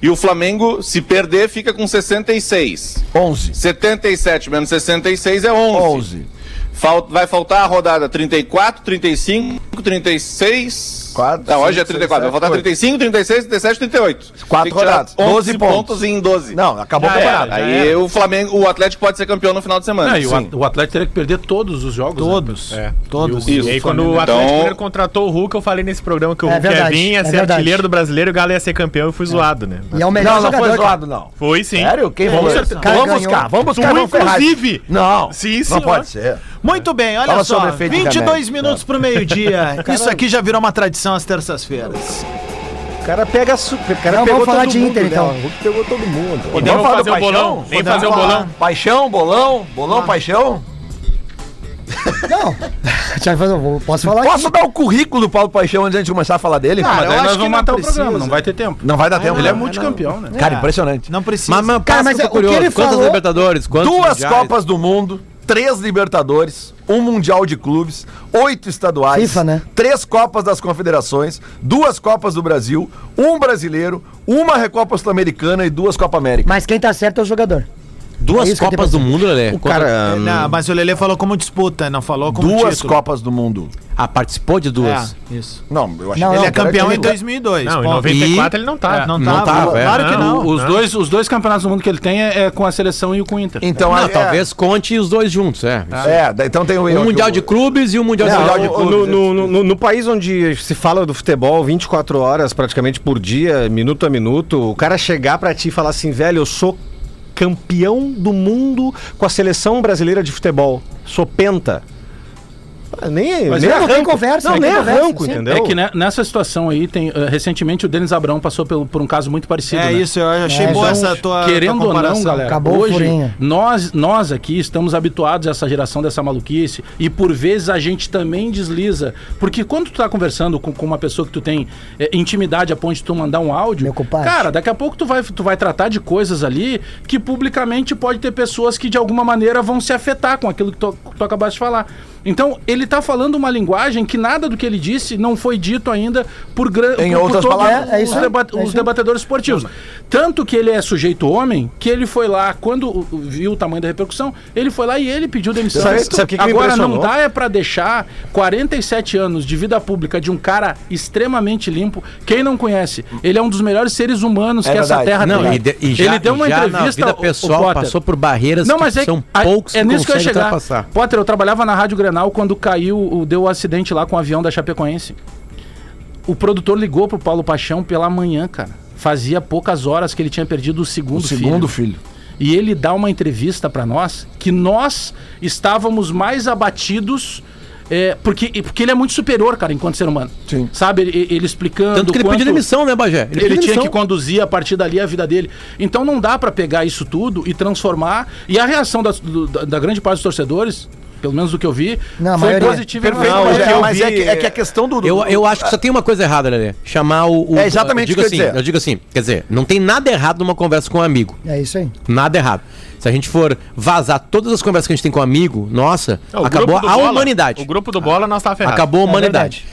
I: E o Flamengo, se perder, fica com 66.
C: 11.
I: 77 menos 66 é 11.
C: 11.
I: Fal- vai faltar a rodada 34, 35, 36.
C: Quatro,
I: Não, hoje é
C: cinco,
I: 34.
C: seis,
I: vai
C: sete,
I: faltar
C: oito.
I: 35, 36, 37, 38.
C: Quatro rodadas,
I: 11
C: 12
I: pontos.
C: pontos
I: em 12.
C: Não, acabou o
E: Já
C: campeonato.
E: era.
I: Aí o Flamengo, o Atlético pode ser campeão no final de semana.
E: Não, e o,
I: Sim.
E: O Atlético teria que perder todos os jogos.
B: Todos.
E: Né?
B: Todos.
J: E
I: Isso.
J: aí, quando o
I: Então-
J: Atlético Mineiro contratou o Hulk, eu falei nesse programa que o
D: É
J: Hulk ia
D: verdade,
J: vir, ia
D: é
J: ser
D: verdade.
J: artilheiro do brasileiro e o Galo ia ser campeão e fui zoado, né?
D: E é o melhor
C: Não, não
D: jogador.
C: foi zoado, não.
J: Foi sim.
C: Sério? Quem.
D: Cara,
C: Vamos buscar, vamos buscar.
J: Tu, inclusive.
C: Não,
J: Sim,
C: não
J: senhor.
C: pode ser.
B: Muito bem, olha só.
C: sob efeito de
B: 22
C: remédio.
B: minutos pro meio-dia. <laughs> Isso aqui já virou uma tradição às terças-feiras.
G: O cara pega. O cara
D: Não,
G: pegou
D: vamos falar
G: todo
D: de
G: mundo,
D: Inter,
G: né?
D: então.
G: O Hulk pegou todo mundo.
J: Podemos
C: falar do
J: fazer o
C: Paixão?
J: bolão?
C: Podemos
J: fazer o bolão?
C: Paixão, bolão, bolão, paixão.
D: Não. <laughs> Posso falar
C: Posso
D: aqui.
C: dar o currículo do Paulo Paixão antes de a gente começar a falar dele?
B: Cara,
E: Mas
B: eu
E: daí
B: acho
E: nós
B: que
E: vamos
B: não
E: matar
B: precisa.
E: o programa, não vai ter tempo.
C: Não vai dar tempo.
E: Ele é
C: né?
E: multicampeão, né?
C: Cara, impressionante.
B: Não precisa.
F: Mas, mas,
D: Cara, mas é,
F: tô
D: o que
F: curioso.
D: ele
F: Quantas
D: falou-
F: Libertadores?
C: Duas
F: mundiais?
C: Copas do Mundo, três Libertadores, um Mundial de Clubes, oito estaduais,
D: FIFA, né?
C: três Copas das Confederações, duas Copas do Brasil, um brasileiro, uma Recopa Sul-Americana e duas Copa América.
D: Mas quem tá certo é o jogador.
F: Duas
D: É que
F: Copas do Mundo, Lelê.
G: O cara. hum,
B: Não, mas o Lelê falou como disputa, não falou como
C: Duas
B: título.
C: Copas do Mundo.
F: Ah, participou de duas.
B: É, isso.
C: Não, eu acho
D: Não,
B: Ele
D: não,
B: é campeão em
C: título.
B: 2002.
J: Não, em
B: ponto.
J: 94 ele não tá.
B: É, não,
F: não
B: tava.
F: tava, é.
B: Claro que não.
E: O- Os, dois, os dois campeonatos do mundo que ele tem é, é com a seleção e o com o Inter.
C: Então,
F: Não,
C: é,
F: talvez conte os dois juntos, é.
C: É, então tem o
F: Um Mundial de Clubes e um Mundial
C: É,
F: de
C: Mundial de
G: No,
C: Clubes,
G: no- no- no- no país onde se fala do futebol 24 horas praticamente por dia, minuto a minuto, o cara chegar pra ti e falar assim, velho, eu sou campeão do mundo com a seleção brasileira de futebol. Sou penta. Ah, Nem,
E: Mas
G: nem
E: é,
D: não tem
G: arranco.
D: conversa,
G: Não, nem
D: conversa,
G: arranco,
D: sim.
G: entendeu?
E: É que né, nessa situação aí, tem, eh, recentemente o Denis Abrão passou pelo- por um caso muito parecido.
B: É
E: né?
B: isso, eu achei
D: É,
B: boa
D: então,
B: essa tua,
E: Querendo
B: tua
E: ou não, galera,
D: Acabou
E: hoje nós, nós aqui estamos habituados a essa geração dessa maluquice e por vezes a gente também desliza. Porque quando tu tá conversando com, com uma pessoa que tu tem eh, intimidade a ponto de tu mandar um áudio, cara, daqui a pouco tu vai, tu vai tratar de coisas ali que publicamente pode ter pessoas que de alguma maneira vão se afetar com aquilo que tu, tu acabaste de falar. Então, ele tá falando uma linguagem que nada do que ele disse não foi dito ainda por, gran-
C: Em
E: por,
C: outras
E: todos
C: palavras.
D: É, é isso
E: os, deba-
D: é isso
E: os debatedores esportivos. Tanto que ele é sujeito homem, que ele foi lá, quando o- o- viu o tamanho da repercussão, ele foi lá e ele pediu demissão.
G: Sabe- sabe o que que
E: Agora, não dá é pra deixar 47 anos de vida pública de um cara extremamente limpo. Quem não conhece, ele é um dos melhores seres humanos
C: É
E: que essa
C: verdade.
E: terra
F: Não,
E: tem.
F: e, de- e já,
E: ele deu uma
F: já
E: entrevista
F: na vida
E: o- o
F: pessoal
E: Potter.
F: passou por barreiras
E: Não, mas
F: que
E: é,
F: são poucos
E: é
F: que
E: nisso que eu ia chegar.
F: ultrapassar.
E: Potter, eu trabalhava na Rádio Grenal quando caiu, deu o acidente lá com o avião da Chapecoense. O produtor ligou pro Paulo Paixão pela manhã, cara. Fazia poucas horas que ele tinha perdido o segundo,
C: O segundo
E: filho.
C: filho.
E: E ele dá uma entrevista pra nós que nós estávamos mais abatidos. é, porque, porque ele é muito superior, cara, enquanto ser humano.
C: Sim.
E: Sabe, ele, ele explicando.
F: Tanto que ele pediu demissão, né, Bagé?
E: ele,
F: pediu
E: tinha que conduzir a partir dali a vida dele. Então não dá pra pegar isso tudo e transformar. E a reação do- da, da grande parte dos torcedores, pelo menos do que eu vi,
D: Não,
E: foi
D: maioria.
E: em
C: Perfeito, mas, é,
G: eu
C: mas
G: vi-
C: é, que, é que a questão do. do-
F: Eu, eu acho que só tem uma coisa errada, Lelê. Chamar o. o-
C: É exatamente
F: eu digo
C: o que eu
F: assim,
C: dizer.
F: eu digo assim, quer dizer, não tem nada errado numa conversa com um amigo.
D: É isso aí.
F: Nada errado. Se a gente for vazar todas as conversas que a gente tem com um amigo, nossa,
J: É, o
F: acabou a
J: Bola-
F: humanidade.
J: O grupo do Bola nós tava ferrado.
F: Acabou a
D: É
F: humanidade.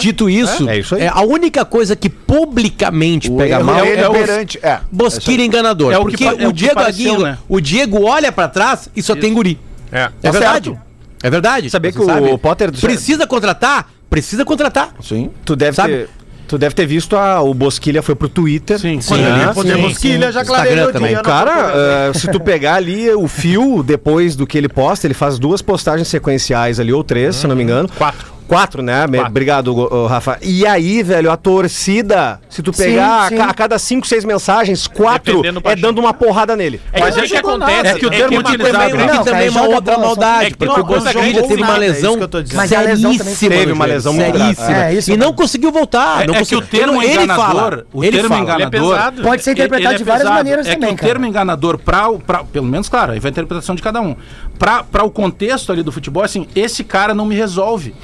F: Dito isso,
G: É, é isso aí.
F: a única coisa que publicamente pega
C: erro
F: mal
C: dele
F: é o
C: perante- é.
F: Bosquilha enganador.
E: É o que
F: porque
E: é
F: o
E: o que
F: Diego
E: pareceu,
F: Aguirre,
E: né?
F: o Diego olha pra trás e só tem guri.
J: É.
F: É
C: Tá
F: verdade.
C: certo.
F: É verdade.
G: Sabia
F: Você
G: que o
F: sabe?
G: Potter-
F: Precisa contratar? Precisa contratar.
C: Sim.
G: Tu deve
F: Sabe?
G: ter. Tu deve ter visto a, o Bosquilha foi pro Twitter.
E: Sim,
F: Sim,
E: quando ele
F: sim,
E: podemos
D: sim.
E: quilha, já clareou o
F: também.
E: dia.
G: O cara, eh, se tu pegar ali o fio depois do que ele posta, ele faz duas postagens sequenciais ali, ou três, se não me engano.
J: Quatro.
G: Quatro, né?
J: Quatro.
G: Obrigado, Rafa. E aí, velho, a torcida, se tu
D: Sim,
G: pegar a
D: sim.
G: ca- a, cada cinco, seis mensagens, quatro é dando uma porrada nele.
J: É
E: Mas
J: que
E: é
J: o que
E: que
J: acontece
E: é que o termo
J: uma
E: utilizado-
J: coisa-
F: Também,
D: Não,
F: também
D: cara,
F: uma
D: joga
F: outra
D: bola, só-
F: maldade,
J: é que
F: porque o Bosquilha
J: grande
F: teve uma
J: é
F: lesão
B: que eu tô dizendo.
D: Mas a lesão
G: teve uma lesão
F: seríssima.
D: É,
F: e
D: é
F: não conseguiu voltar.
E: É, é que o termo
F: ele
E: enganador,
F: fala.
E: o termo enganador,
J: é.
D: Pode ser interpretado de várias maneiras
E: é
D: também,
E: que o
D: cara.
E: termo enganador para pelo menos claro, aí vai ter a interpretação de cada um. Pra para o contexto ali do futebol, assim, esse cara não me resolve.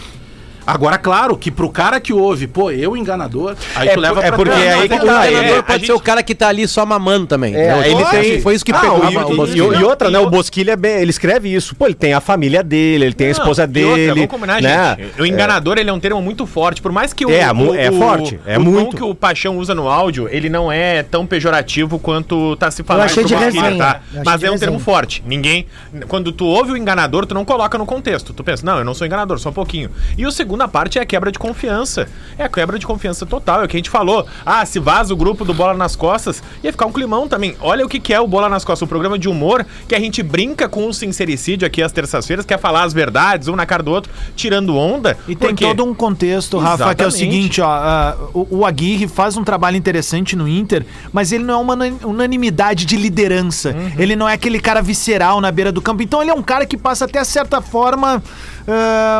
E: Agora, claro, que pro cara que ouve, pô, eu enganador, aí
G: É
E: tu leva
G: por- é
E: pra
G: porque
E: trás.
G: aí que
F: O
G: tá, é,
F: pode
J: a
F: ser
J: gente-
F: o cara que tá ali só mamando também.
G: É,
F: Eu
G: ele tem.
F: Foi isso que
G: Ah,
F: pegou
G: o-
F: o-
G: e,
F: o Bosquilha.
G: e outra, né? O Bosquilha, é ele escreve isso. Pô, ele tem a família dele, ele tem a esposa
J: e
G: dele.
J: outra, vamos combinar,
G: né?
J: gente. O enganador, ele é um termo muito forte. Por mais que o.
G: É,
J: o-
G: é
J: o-
G: forte, é
J: o
G: muito.
J: tom que o Paixão usa no áudio, ele não é tão pejorativo quanto tá se falando pro Bosquilha, tá? Mas é um termo forte. Ninguém. Quando tu ouve o enganador, tu não coloca no contexto. Tu pensa, não, eu não sou enganador, só um pouquinho. E a segunda parte é a quebra de confiança. É a quebra de confiança total. É o que a gente falou. Ah, se vaza o grupo do Bola nas Costas, ia ficar um climão também. Olha o que, que é o Bola nas Costas, o programa de humor que a gente brinca com o sincericídio aqui às terças-feiras, quer falar as verdades, um na cara do outro, tirando onda.
B: E tem todo um contexto, Rafa, que é o
J: Exatamente.
B: seguinte, ó, ah, o, o Aguirre faz um trabalho interessante no Inter, mas ele não é uma una- unanimidade de liderança.
J: Uhum.
B: Ele não é aquele cara visceral na beira do campo. Então ele é um cara que passa até certa forma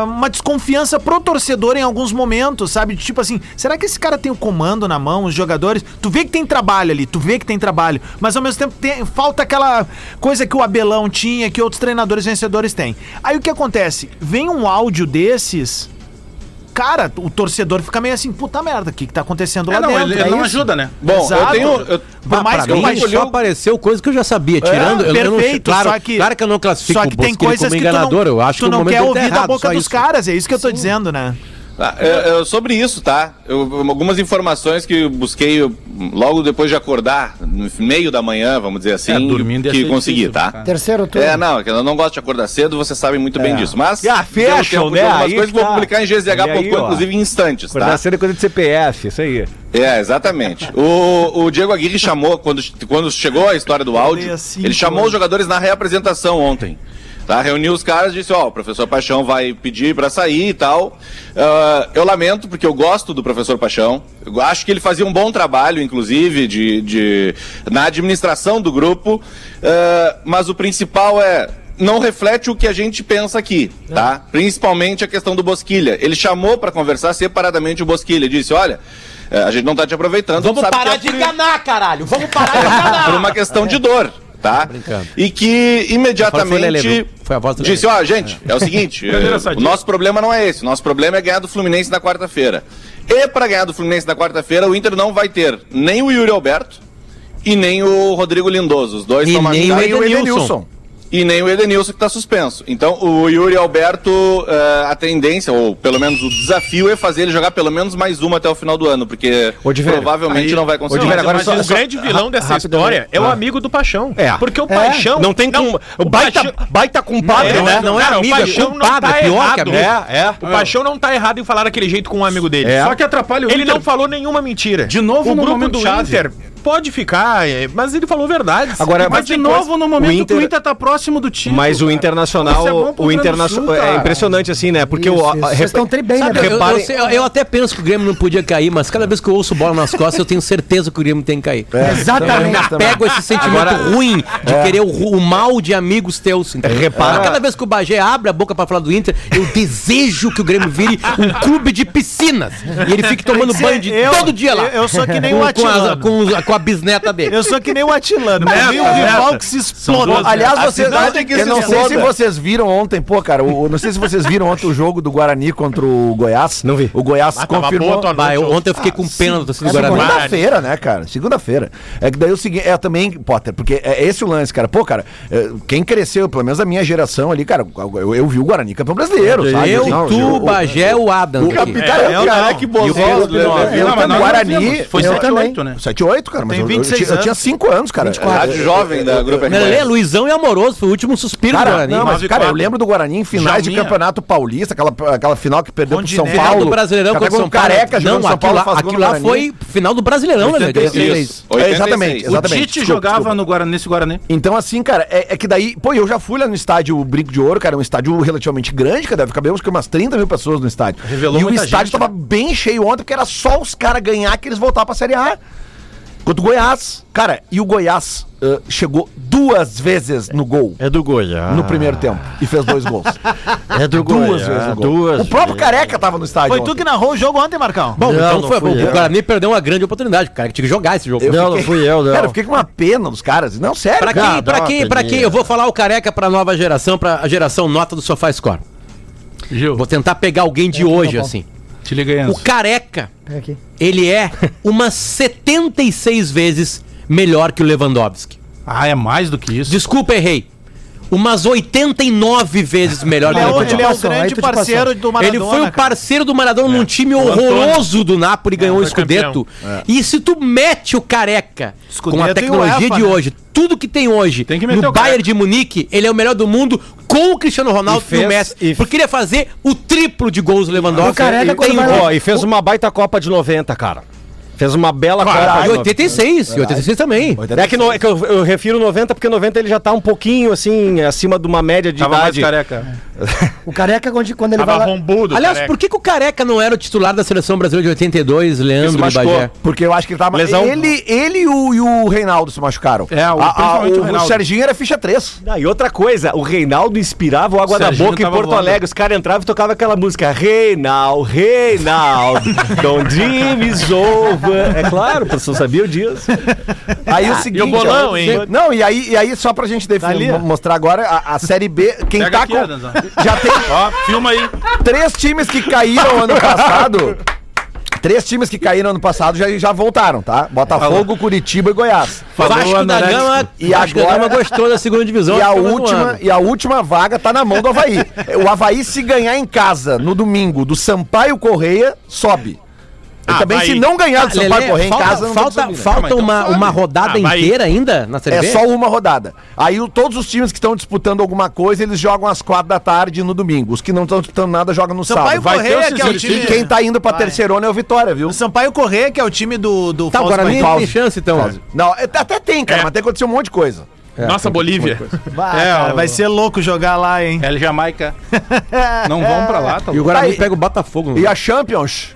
B: uma desconfiança pro torcedor em alguns momentos, sabe? Tipo assim, será que esse cara tem o comando na mão, os jogadores? Tu vê que tem trabalho ali, tu vê que tem trabalho, mas ao mesmo tempo tem- falta aquela coisa que o Abelão tinha, que outros treinadores vencedores têm. Aí o que acontece? Vem um áudio desses cara, o torcedor fica meio assim, puta merda, o que, que tá acontecendo lá
E: É, não,
B: dentro?
E: ele,
B: É
E: não
B: isso?
E: ajuda, né?
I: Bom,
B: Exato.
I: eu tenho. eu-
B: Por mais que o
F: mim,
B: Paixão-
F: só apareceu coisa que eu já sabia. Tirando, eu, eu não,
B: perfeito,
F: claro,
B: só que,
F: claro que eu não classifico
B: só que
F: o
B: tem coisas que
F: enganador.
B: tu não,
F: eu acho
B: tu
F: que o
B: não
F: momento
B: quer
F: tá
B: ouvir da boca dos
F: isso.
B: caras, é isso que eu tô dizendo, né?
I: Ah, eu- eu- sobre isso, tá? Eu- algumas informações que eu busquei logo depois de acordar, no meio da manhã, vamos dizer assim,
E: É, dormindo
I: que consegui,
E: difícil,
I: tá?
E: cara.
D: Terceiro turno.
I: É, não, é que eu não gosto de acordar cedo, vocês sabem muito bem disso. Mas.
G: Ah,
I: pelo
G: fashion,
I: tempo,
G: né?
I: algumas
G: Aí
I: coisas que vou
G: tá.
I: publicar em gzh.com, inclusive em instantes, tá?
G: Acordar cedo é coisa de CPF, isso aí.
I: É, exatamente. O, o Diego Aguirre chamou, quando, quando chegou a história do áudio,
B: assim,
I: ele chamou os jogadores na reapresentação ontem. Tá? Reuniu os caras e disse, ó, o professor Paixão vai pedir pra sair e tal. Ah, eu lamento, porque eu gosto do professor Paixão. Eu acho que ele fazia um bom trabalho, inclusive, de, de, na administração do grupo. Ah, mas o principal é. Não reflete o que a gente pensa aqui, tá? Principalmente a questão do Bosquilha. Ele chamou pra conversar separadamente o Bosquilha. Disse: olha, eh, a gente não tá te aproveitando.
F: Vamos parar
I: é
F: de
I: por-
F: enganar, caralho! Vamos parar de <laughs> enganar!
I: por uma questão de dor, tá?
F: brincando.
I: E que imediatamente
F: Foi o a voz do
I: disse, ó, gente, é o seguinte, <laughs> eh, o nosso problema não é esse, o nosso problema é ganhar do Fluminense na quarta-feira. E pra ganhar do Fluminense na quarta-feira, o Inter não vai ter nem o Yuri Alberto e nem o Rodrigo Lindoso. Os dois
F: E
I: estão
F: nem o
I: machucados.
F: Edenilson.
I: E nem o Edenilson que está suspenso. Então, o Yuri Alberto, eh, a tendência, ou pelo menos o desafio, é fazer ele jogar pelo menos mais uma até o final do ano, porque
G: Odiveira,
I: provavelmente
G: aí-
I: não vai conseguir.
G: Odiveira, agora
J: Mas
G: só-
J: o
G: só-
J: grande vilão dessa
G: rapidamente.
J: história é o
G: Ah.
J: amigo do Paixão.
G: É.
J: Porque o Paixão.
G: Não tem como. O baita,
J: Paixão-
G: baita compadre,
J: Não,
G: né?
F: não é
J: cara,
F: amigo,
J: o
F: é
J: Paixão
F: compadre,
J: não tá
F: é pior que
J: errado.
F: amigo.
G: É, é.
J: O Paixão não tá errado em falar daquele jeito com um amigo dele.
G: É.
E: Só que atrapalha o
J: Ele
E: Inter.
J: não falou nenhuma mentira.
E: De novo
J: o
E: no
J: grupo do
E: chave.
J: Inter pode ficar, é, mas ele falou verdades.
G: Agora,
E: Mas de novo
J: coisa-
E: no momento
G: o
E: que
G: Inter-
E: o Inter tá próximo do time.
G: Mas o Internacional,
E: é
G: o Internacional é impressionante assim, né? Porque
D: Isso,
G: o
D: isso. Vocês estão tri bem, né?
F: Sabe, eu, eu,
G: Reparem-
F: sei- eu até penso que o Grêmio não podia cair, mas cada vez que eu ouço bola nas costas, eu tenho certeza que o Grêmio tem que cair.
G: É.
D: Exatamente.
F: Eu me apego a esse sentimento
G: Agora-
F: ruim de querer o, o mal de amigos teus. entendeu?
G: Repara-
F: Cada vez que o Bagé abre a boca pra falar do Inter, eu desejo que o Grêmio vire um clube de piscinas. E ele fique <laughs> tomando
B: que
F: banho de
B: eu-
F: todo dia lá.
B: eu- eu sou que nem
F: com,
B: o
F: com, a,
B: Atilano.
F: com, com a bisneta dele.
B: Eu sou que nem o Atilano. Pra mim, um rival que se explode.
E: duas-
C: Aliás, vocês, eu não sei se vocês viram ontem, pô, cara, o, não sei se vocês viram ontem o jogo do Guarani contra o Goiás.
G: Não vi.
C: O Goiás
J: Ah,
C: confirmou.
J: boa
F: Bah, eu- ontem eu fiquei com pena do torcedor
C: É
F: do Guarani.
C: Segunda-feira, né, cara? Segunda-feira. É que daí o seguinte, é também, Potter, porque é esse o lance, cara. Pô, cara, é, quem cresceu, pelo menos a minha geração ali, cara, eu, eu vi o Guarani campeão brasileiro, sabe?
F: Eu,
C: Assim,
F: tu, o Bagé, o Adam. aqui.
C: Cara, eu,
B: eu
C: cara,
B: não.
C: que
B: o
C: né? Eu
E: Não, mas
C: também,
E: nós
C: Guarani.
E: não. Foi
C: eu
E: 7
C: também.
E: 8, né?
C: 7-8, cara, mas
B: Tem
C: eu, eu,
B: 26
C: tinha- eu tinha
B: anos.
C: 5 anos, cara.
I: Rádio jovem da Grupo
F: é
I: RBS.
F: Luizão e Amoroso, foi o último suspiro do
C: Cara,
F: Guarani.
C: não, mas, cara, eu lembro do Guarani em finais de
E: Jalminha.
C: campeonato paulista, aquela, aquela final que perdeu pro São
B: Rondinelli.
F: Final
C: Paulo.
F: do Brasileirão contra o São Paulo.
C: Careca
F: Não,
C: São
F: aquilo
C: Paulo
F: aquilo lá foi final do Brasileirão, né, velho?
C: Isso.
I: 86.
C: É, exatamente,
E: O
C: exatamente.
E: Tite
C: Desculpa,
E: jogava
C: desculpa.
E: no Guarani, nesse Guarani.
C: Então, assim, cara, é, é que daí, pô, eu já fui lá no estádio Brinco de Ouro, cara, é um estádio relativamente grande, cara, deve caber umas 30 mil pessoas no estádio.
E: Revelou
C: e o estádio
E: gente,
C: tava bem cheio ontem, porque era só os caras ganhar que eles voltavam pra Série A. Contra o Goiás. Cara, e o Goiás ah, chegou duas vezes no gol.
G: É do Goiás.
C: No primeiro tempo. E fez dois gols. <laughs>
G: É do
C: duas vezes no gol.
G: Duas
C: o próprio Careca tava no estádio
B: Foi tu
C: ontem.
B: que narrou o jogo ontem, Marcão?
F: Bom,
G: Não,
F: então
G: não
F: foi,
G: fui
F: o
G: eu.
F: Guarani perdeu uma grande oportunidade, o cara que tinha que jogar esse jogo.
C: Eu
G: Não, não fui eu, não.
C: Cara, eu fiquei com uma pena dos caras. Não, sério.
F: Pra
C: cara.
F: quem, pra quem, pra quem, eu vou falar o careca pra nova geração, pra a geração nota do Sofá Score.
E: Gil,
F: Vou tentar pegar alguém de hoje, assim.
E: Te liga aí,
F: O
E: Enzo.
F: careca, ele é umas 76 vezes melhor que o Lewandowski.
E: Ah, é mais do que isso.
F: Desculpa, errei. Umas 89 vezes melhor
B: Ele
F: que
B: é
F: o
B: o,
F: Lewandowski.
B: ele é o grande parceiro do Maradona.
F: Ele foi o parceiro do Maradona num time horroroso do Napoli, ganhou o Scudetto. E se tu mete o careca com a
B: Scudetto e
F: tecnologia
B: UEFA,
F: de
B: né?
F: hoje, tudo que tem hoje
E: Tem que
F: no
E: o careca.
F: Bayern de Munique, ele é o melhor do mundo com o Cristiano Ronaldo
G: E
F: e,
G: fez-
F: o Messi.
G: e-
F: Porque ele ia fazer o triplo de gols do Lewandowski.
D: O careca,
F: E tem
G: Ó, e fez uma baita Copa de 90, cara. Fez uma bela
F: Ah,
G: Copa.
F: e
G: de
F: 86, e 86 também.
G: É que, no- é que eu, eu refiro 90 porque 90 ele já tá um pouquinho assim, acima de uma média de
E: Tava mais
G: idade.
E: careca.
D: O careca, quando, quando ele
J: Tava
D: vai
J: rombudo.
F: Aliás,
J: careca.
F: por que, que o Careca não era o titular da seleção brasileira de 82, Leandro. Bagé?
C: Porque eu acho que ele tava.
G: Lesão.
C: Ele, ele e, o, e o Reinaldo se machucaram.
E: É, o-
C: A- a-
E: principalmente o
C: o,
E: Reinaldo.
C: Serginho era ficha 3.
G: Ah, e outra coisa, o Reinaldo inspirava o água da boca em Porto
E: voando.
G: Alegre. Os caras entravam e tocavam aquela música Reinaldo, Reinaldo, <laughs> don't dreams over. <laughs> É claro, o professor sabia disso.
C: Aí o seguinte.
J: e o bolão,
C: ó,
J: hein?
C: Não, e aí, e aí só pra gente definir,
G: ó.
C: mostrar agora, a, a Série B, quem
E: Pega
C: tá
E: aqui,
C: com. Já tem
E: Ó, filma aí.
C: três times que caíram ano passado. Três times que caíram ano passado já, já voltaram, tá? Botafogo, Curitiba e Goiás.
E: Falou
F: Vasco da. Gama,
C: E
F: Vasco da
C: agora-
F: Gama gostou da segunda divisão.
C: E a,
F: no
C: última, e a última vaga tá na mão do Havaí. O Havaí, se ganhar em casa no domingo do Sampaio Correia, sobe. E
J: Ah,
C: também,
J: Havaí.
C: se não ganhar do
F: Lelê,
C: Sampaio Correia em
F: falta,
C: casa, não vai
F: falta,
C: né?
F: falta
E: Calma, então
F: uma,
E: sobe.
F: uma rodada
J: Ah, vai.
F: inteira ainda na Série
C: É
F: B?
C: só uma rodada. Aí o- todos os times que estão disputando alguma coisa, eles jogam às quatro da tarde no domingo. Os que não estão disputando nada jogam no
B: Sampaio
C: sábado. Vai ter
B: Correia,
C: o
B: que é o time-
C: E quem tá indo pra
B: Vai.
C: terceirona é o Vitória, viu?
B: O Sampaio Corrêa, que é o time do, do
F: Tá, Guarani
B: Baixão.
F: tem chance então.
C: Não, é- até tem, cara,
J: É.
C: mas tem que acontecer um monte de coisa.
J: Nossa, Bolívia.
B: Bah,
E: É,
B: cara,
E: o-
B: vai ser louco jogar lá, hein?
E: É Jamaica. <laughs> Não vão pra lá, tá
F: E o. Guarani
C: Aí-
F: pega o Botafogo.
C: E a Champions?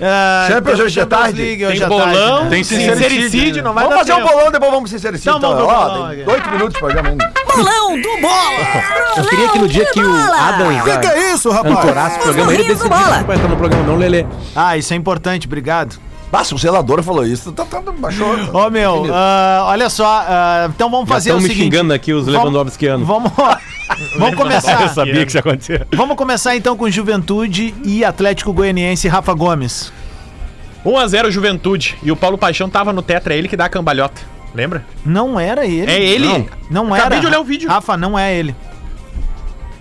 B: Ah,
C: Champions
B: tem
C: hoje de tarde?
B: League
J: Tem
B: hoje à
J: bolão,
B: né?
E: Tem sincericídio,
J: sincericídio, não vai
C: Vamos
J: dar
C: fazer um bolão, depois vamos pro sincericídio.
B: Então,
C: Então,
B: vamos pro
C: ó, tem oito minutos de programa ainda.
H: Bolão do Bola!
F: Eu queria que no dia que o Adam
A: Que que é isso, rapaz?
F: ancorasse o programa, ele decidisse
H: bola.
F: que vai estar no programa, não, Lelê.
B: Ah, isso é importante, obrigado.
C: Ah, se o zelador falou isso, tá, tá, baixou. <laughs>
B: Ô, meu, ah, olha só, ah, então vamos
F: Já
B: fazer o
F: estão me
B: seguinte.
F: xingando aqui os Lewandowskianos.
B: Vamos, <laughs> vamos começar.
J: Eu sabia que isso
G: ia acontecer.
B: Vamos começar então com Juventude e Atlético Goianiense Rafa Gomes.
J: 1x0 Juventude. E o Paulo Paixão tava no tetra, é ele que dá a cambalhota. Lembra?
B: Não era ele.
J: É ele?
B: Não, não
J: Acabei
B: era.
J: de olhar o vídeo.
B: Rafa, não é ele.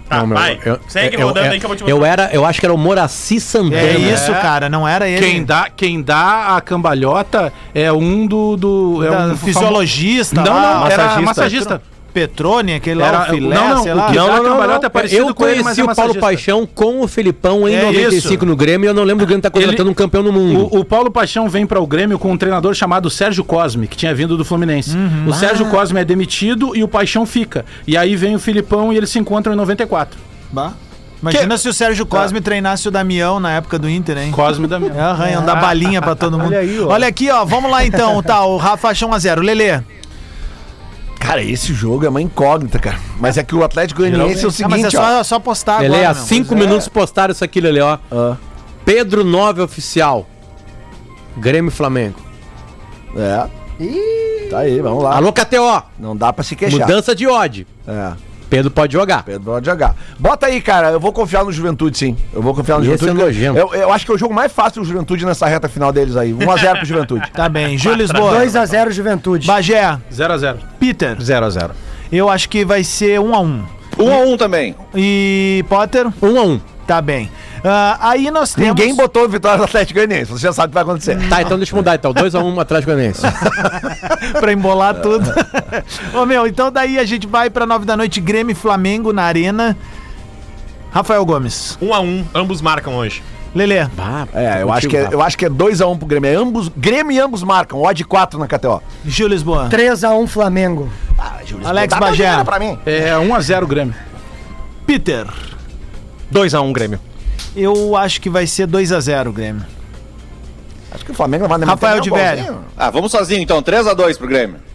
J: Tá,
F: Não, meu,
J: vai.
F: eu-
J: Segue
F: eu-
J: rodando
F: eu-
J: aí que eu vou te
F: Eu
J: mostrar.
F: era, eu acho que era o Moraci Santana.
B: É isso, cara, não era ele.
E: Quem dá, quem dá a cambalhota é um do. do é
B: Da
E: um
B: fisiologista
E: Não,
B: lá,
E: não, era
F: massagista.
E: massagista.
B: Petrone, aquele lá,
E: Era-
B: o filé,
E: não, não,
B: sei
E: o
B: lá.
E: que dá a cambalhota é parecido
F: eu
E: com ele, mas
F: conheci
E: é
F: o Paulo. Paixão com o Felipão em
B: É
F: 95
B: isso.
F: no Grêmio e eu não lembro do Grêmio estar contratando
E: Ele-
F: um campeão no mundo.
E: O, o Paulo Paixão vem para o Grêmio com um treinador chamado Sérgio Cosme, que tinha vindo do Fluminense.
B: Uhum.
E: O
B: Ah.
E: Sérgio Cosme é demitido e o Paixão fica. E aí vem o Filipão e eles se encontram em 94.
B: Bah. Imagina se o Sérgio Cosme treinasse o Damião na época do Inter, hein?
E: Cosme da minha. <laughs>
B: É, arranham da balinha pra todo <laughs> mundo.
G: Olha aí, ó.
B: Olha aqui, ó. Vamos lá então, tá? O Rafa achou 1x0. Lelê.
C: Cara, esse jogo é uma incógnita, cara. Mas é que o Atlético Goianiense é o
B: Ah, mas é
C: seguinte, ó.
B: só, só postar
F: Lelê,
B: agora.
F: há cinco minutos postaram isso aqui, Lelê, ó.
C: Ah,
F: Pedro 9 oficial. Grêmio e Flamengo.
C: é. Tá aí, vamos lá.
F: Alô, KTO.
C: Não dá pra se queixar.
F: Mudança de odd.
C: É.
F: Pedro pode jogar.
C: Pedro pode jogar. Bota aí, cara. Eu vou confiar no Juventude, sim. Eu vou confiar no
F: E esse
C: Juventude.
F: é nojento.
C: Eu, eu acho que é o jogo mais fácil do Juventude nessa reta final deles aí. 1x0 pro Juventude. <laughs>
B: Tá bem. Gil Lisboa.
D: 2x0 Juventude.
B: Bagé.
E: 0x0.
B: Peter.
G: 0x0.
B: Eu acho que vai ser 1x1.
I: Um a um também.
B: E Potter.
F: Um a um.
B: Tá bem. Ah, aí nós temos.
C: Ninguém botou vitória do Atlético Goianiense. Você já sabe o que vai acontecer.
F: Tá, então deixa eu mudar então. 2 a 1 um, atrás do Goianiense. <laughs>
B: pra embolar tudo. <laughs> Ô meu, então daí a gente vai pra 9 da noite, Grêmio e Flamengo na Arena. Rafael Gomes.
J: 1x1, ambos marcam hoje.
B: Lelê.
C: É, eu acho que é, eu acho que é 2x1 pro Grêmio. É ambos, Grêmio e ambos marcam. Odd 4 na KTO.
B: Gil Lisboa.
D: 3x1 Flamengo.
B: Alex
C: Dá pra
B: Bagé.
C: ganhar Pra mim.
E: É 1x0 Grêmio.
B: Peter.
G: 2x1 Grêmio.
B: Eu acho que vai ser 2x0 Grêmio.
C: Acho que o Flamengo vai
B: Rafael
C: meter
B: de Velho.
I: Ah, vamos sozinho então, 3x2 pro Grêmio.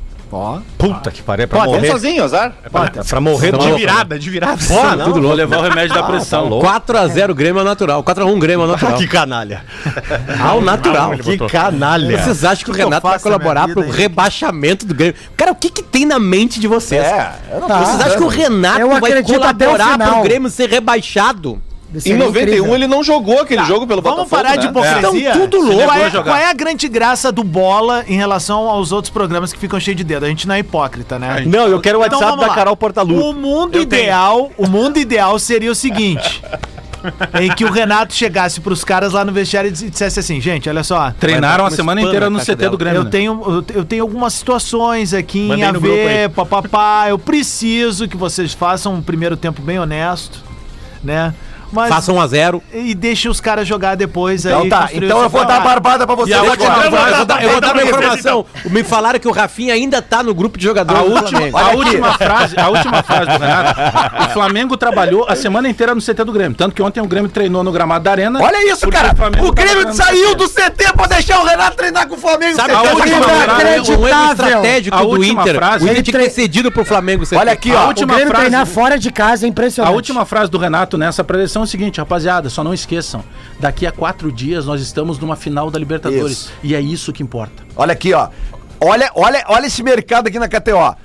G: Puta que pariu, é pra
I: Vamos
G: morrer.
I: sozinho, azar.
G: É pra, é pra morrer
E: Então,
G: de virada.
J: virada, de virada.
G: Pô, não.
E: Tudo louco. Vou levar o remédio da pressão.
G: louco.
F: 4x0 Grêmio é natural. 4x1 Grêmio é natural.
G: Que canalha.
F: Ao natural.
G: Que canalha.
F: Vocês acham que o Renato vai colaborar pro rebaixamento do Grêmio? Cara, o que que tem na mente de vocês?
C: É, eu não tô
F: Vocês acham que o. Renato vai
D: acredito até o
F: colaborar pro. Grêmio ser rebaixado?
I: Em 91 ele não jogou aquele jogo pelo
B: Vamos
I: Botafogo,
B: parar de
I: né?
B: hipocrisia.
F: Estão tudo louco.
B: Qual é, qual é a grande graça do bola em relação aos outros programas que ficam cheios de dedo? A gente não é hipócrita, né?
G: Não, eu quero o
B: Então
G: WhatsApp
B: vamos
G: da
B: lá.
G: Carol Portalu.
B: O mundo ideal, o mundo ideal seria o seguinte: <laughs> em que o Renato chegasse pros caras lá no vestiário e dissesse assim, gente, olha só.
E: Treinaram a semana inteira no CT do
F: dela.
E: Grêmio.
B: Eu
E: né?
B: tenho, eu te- eu tenho algumas situações aqui em
J: Mandei
B: a
J: no grupo
B: ver,
J: aí.
B: papapá. Eu preciso que vocês façam um primeiro tempo bem honesto, né? Mas,
F: Faça 1x0.
B: E deixem os caras jogar depois aí.
C: Então tá,
B: construir
C: então
B: o
C: eu vou dar a barbada pra você.
E: A
C: agora.
E: última
F: Eu vou, eu vou dar, eu vou dar uma
J: Então,
F: informação. Me falaram que o Rafinha ainda tá no grupo de jogadores
E: A
F: do
E: última,
F: Flamengo.
E: a última frase, a última frase do Renato. O Flamengo trabalhou a semana inteira no CT do Grêmio. Tanto que ontem o Grêmio treinou no gramado da Arena.
C: Olha isso, cara. O
E: tava
C: Grêmio saiu do CT pra deixar o Renato treinar com o Flamengo.
F: Sabe
E: a
F: a
E: última frase-
F: um erro
D: inacreditável.
F: estratégico
E: A
F: do
E: última
F: Inter.
E: frase-
F: O Inter tinha que ter cedido pro Flamengo.
C: Olha aqui,
E: A
C: ó.
D: O
E: última
D: Grêmio
E: frase-
D: treinar fora de casa é
E: A
D: impressionante.
E: última frase do Renato nessa preleção é o seguinte, rapaziada, só não esqueçam. Daqui a quatro dias nós estamos numa final da Libertadores.
C: Isso.
E: E é isso que importa.
C: Olha aqui, ó. Olha, olha, olha esse mercado aqui na KTO.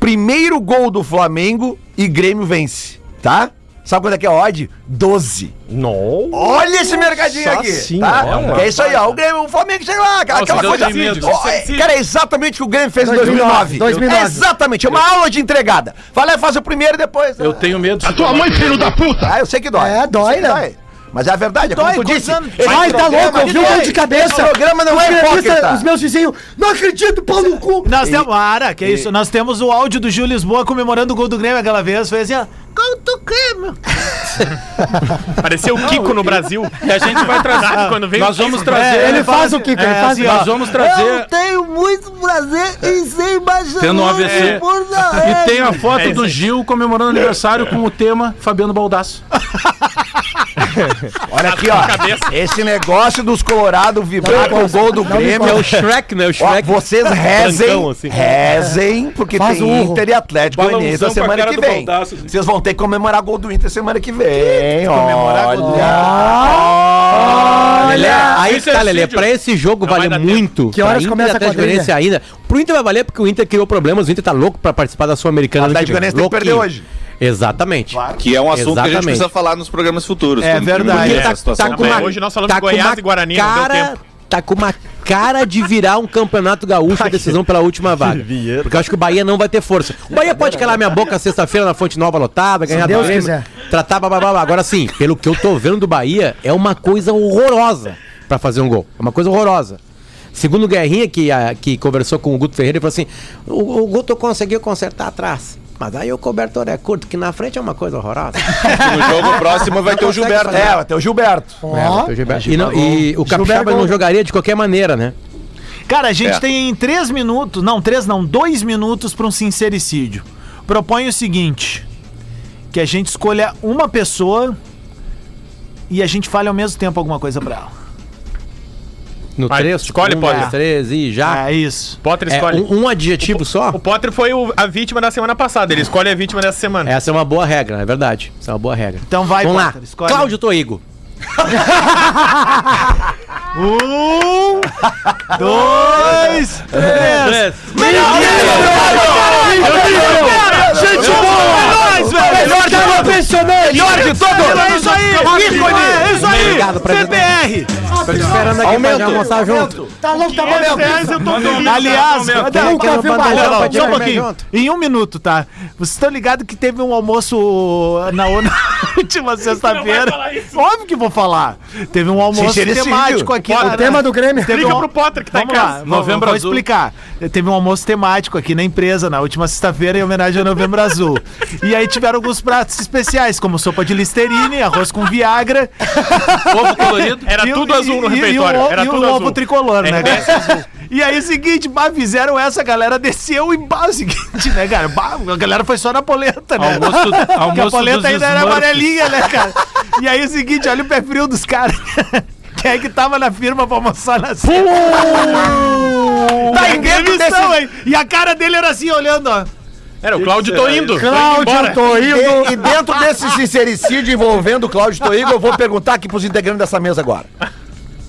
C: Primeiro gol do Flamengo e Grêmio vence, tá? Sabe quanto é que é a odd? 12.
G: Não.
C: Olha esse mercadinho
G: Nossa
C: aqui,
G: senhora.
C: tá? Que é isso aí, ó. O, Grêmio, o Flamengo chega lá, aquela, aquela coisa.
E: medo.
C: Ó, é, cara, é exatamente o que o Grêmio fez em
D: 2009.
C: 2009. É exatamente, é uma aula de entregada. Vai lá e faz o primeiro e depois.
E: Eu tenho medo.
A: A tua mãe, filho da puta!
C: Ah, eu sei que dói.
D: É, dói,
C: sei
D: né?
C: Mas é a verdade, é
B: Dói,
C: como tu
B: quantos
C: disse.
B: anos?
D: Ai, tá louco, eu vi um de cabeça.
C: programa não
D: Os
C: é hipócrita.
D: Os meus vizinhos, não acredito, pau no cu.
B: Nós temos. Para, que é isso? Nós temos o áudio do Gil Lisboa comemorando o gol do Grêmio aquela vez. Fez assim, ó. Gol do Grêmio! <laughs>
J: Parecia o Kiko no Brasil.
E: E a gente vai trazer. <laughs>
J: Quando vem
E: nós
J: o
E: vamos
J: Kiko.
E: trazer.
D: Ele faz o Kiko, ele
B: é,
D: faz
B: assim,
D: o
E: Nós vamos trazer.
H: tenho muito prazer em ser embaixador
E: Tendo um AVC.
H: de Porto
E: E tem a foto
J: É
E: do. Gil comemorando aniversário com o tema Fabiano Baldasso. <laughs> <laughs>
C: Olha aqui, ó. Esse negócio dos Colorado vibrar com o gol do Grêmio.
F: É o Shrek, né? O
C: Ó,
F: Shrek.
C: vocês rezem,
G: Brancão, assim.
C: rezem, porque
D: Faz
C: tem
D: o urro.
C: Inter e Atlético Goianiense na semana que vem.
E: Baldaço, assim.
C: Vocês vão ter que comemorar gol do Inter semana que vem.
B: Comemorar gol do
C: Olha!
F: Lelê, aí
E: Isso é
F: tá, Lelê, pra esse jogo vale muito.
D: Que horas
F: pra
D: começa a?
F: Goianiense ainda. Pro Inter vai valer porque o Inter criou problemas. O Inter tá louco pra participar da Sul-Americana.
C: O Atlético. Goianiense tem que perder hoje.
F: Exatamente.
I: Que é um assunto que a gente
F: Exatamente.
I: precisa falar nos programas futuros.
B: É verdade.
I: situação
F: com
I: também.
F: uma-
J: Hoje nós falamos de
F: com
J: Goiás e Guarani, não deu
F: cara-
J: tempo.
F: Tá com uma cara de virar um campeonato gaúcho a decisão pela última vaga. Porque eu acho que o Bahia não vai ter força. O Bahia pode calar minha boca sexta-feira na Fonte Nova lotada, ganhar
D: Deus
F: Grêmio, tratar blá, blá, blá, blá. Agora sim, pelo que eu tô vendo do Bahia, é uma coisa horrorosa pra fazer um gol. É uma coisa horrorosa. Segundo o Guerrinha, que, a- que conversou com o Guto Ferreira, ele falou assim: o, o Guto conseguiu consertar atrás. Mas aí o cobertor é curto, que na frente é uma coisa horrorosa. <laughs>
I: No jogo próximo vai ter o Gilberto.
C: É, vai ter o Gilberto.
D: Ó,
F: E, não- e o Capixaba
D: Gilberto-
F: não jogaria de qualquer maneira, né?
B: Cara, a gente
I: É.
B: tem três minutos, não, três não, dois minutos para um sincericídio. Propõe o seguinte: que a gente escolha uma pessoa e a gente fale ao mesmo tempo alguma coisa pra ela.
F: No
J: Vai,
F: 3,
J: escolhe,
F: um,
J: Potter.
F: dois, três e já.
B: É isso.
J: Potter
F: É,
J: escolhe.
F: um, um adjetivo só?
J: O Potter foi o- a vítima da semana passada. Ele escolhe a vítima dessa semana.
F: Essa é uma boa regra, é verdade. Essa é uma boa regra.
B: Então vai,
F: Vamos lá.
B: Potter, escolhe.
F: Cláudio Toigo. <laughs>
B: Um, dois, três. Gente boa! Melhor que eu impressionante! Melhor de todos! É isso aí! Ícone! É isso aí!
F: Obrigado, presidente.
B: CPR!
F: Tô te esperando aqui pra almoçar junto.
D: Tá louco, tá
B: Reais eu tô feliz. Aliás,
F: Nunca
B: cadê-
F: vi pra
B: só um pouquinho. Em um minuto, tá? Vocês estão ligados que teve um almoço na <laughs> última sexta-feira? Óbvio que vou falar. Teve um almoço temático aqui.
J: O
B: na-
D: tema do Grêmio.
J: Liga
B: um-
J: pro Potter que tá em casa.
B: vou-
E: Novembro
B: vou
E: Azul.
B: explicar. Teve um almoço temático aqui na empresa na última sexta-feira em homenagem ao Novembro Azul. <laughs> E aí tiveram alguns pratos especiais, como sopa de listerine, arroz com Viagra.
E: Ovo colorido.
J: Era
B: e o-
J: tudo azul no
B: e- e-
J: refeitório.
B: E, o,
J: Era
B: e o
J: tudo
B: ovo
J: azul.
B: tricolor, né, cara? E aí, o seguinte, bah, fizeram essa, a galera desceu e bah, o seguinte, né, cara? Bah, a galera foi só na polenta, né?
E: Almoço,
B: Porque a
E: almoço
B: polenta ainda era amarelinha, né, cara? E aí, o seguinte, olha o pé frio dos caras. <laughs> Quem é que tava na firma pra almoçar na cena? Tá em demissão, hein? E a cara dele era assim, olhando, ó.
J: Era o Cláudio tô indo.
D: Cláudio, tô indo.
C: E, e dentro desse sincericídio envolvendo o Cláudio Toigo, eu vou perguntar aqui pros integrantes dessa mesa agora.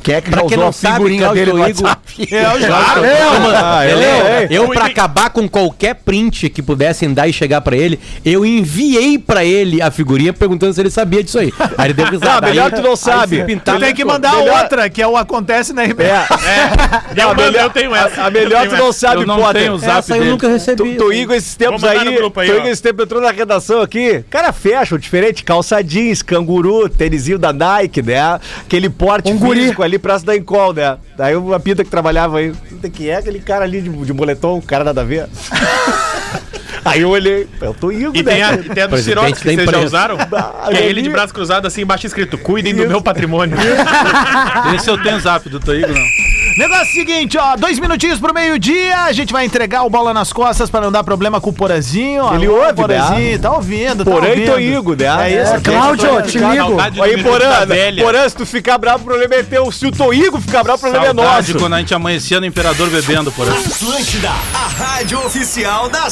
C: Quem é que
F: Pra
C: já
F: quem
C: usou
F: não
C: a
F: sabe,
C: figurinha
F: Cláudio
C: dele no
F: Toigo-
C: WhatsApp?
B: Eu já.
F: Eu,
G: eu,
F: pra acabar com qualquer print que pudessem dar e chegar pra ele, eu enviei pra ele a figurinha perguntando se ele sabia disso aí. Aí ele deu risada.
G: Não, melhor
F: Aí-
G: tu não sabe.
B: Tu tem que mandar
G: Melhor-
B: outra, que é o Acontece na RBS.
G: É.
J: Eu, mando, eu tenho essa.
G: A melhor tu não sabe,
E: Eu não
G: Potter.
E: tenho
F: Essa eu nunca recebi.
G: Tu, tu Igor, esses tempos aí, tu. Igor, esse tempo entrou na redação aqui, cara fashion, diferente, calça jeans, canguru, tênisinho da Nike, né? Aquele porte
D: Um guri.
G: físico ali, praça da Encol, né? Daí uma pinta que trabalhava aí, puta, que é aquele cara ali de, de moletom, cara nada a ver. <laughs> aí eu olhei, eu tô indo,
J: E
G: né?
J: tem a, e tem a do Sirox, que vocês já usaram. <laughs> Que é ele de braço cruzado, assim, embaixo escrito, cuidem do meu patrimônio. <laughs>
E: Esse eu tenho zap do Toigo, não.
B: Negócio seguinte, ó, dois minutinhos pro meio-dia, a gente vai entregar o bola nas costas pra não dar problema com o Porazinho. ó.
G: Ele
B: Alô,
G: ouve,
B: Porazinho,
G: né?
B: tá ouvindo, tá
G: Porém,
B: ouvindo.
G: Toigo, né?
B: É isso,
D: É, Cláudio, te ligo.
G: Aí, Porã. Porã, se tu ficar bravo, o problema é teu. Se o Toigo ficar bravo, o problema é
E: Saudade
G: nosso.
E: quando a gente amanhecia no Imperador bebendo, por exemplo.
A: Atlântida, a rádio oficial da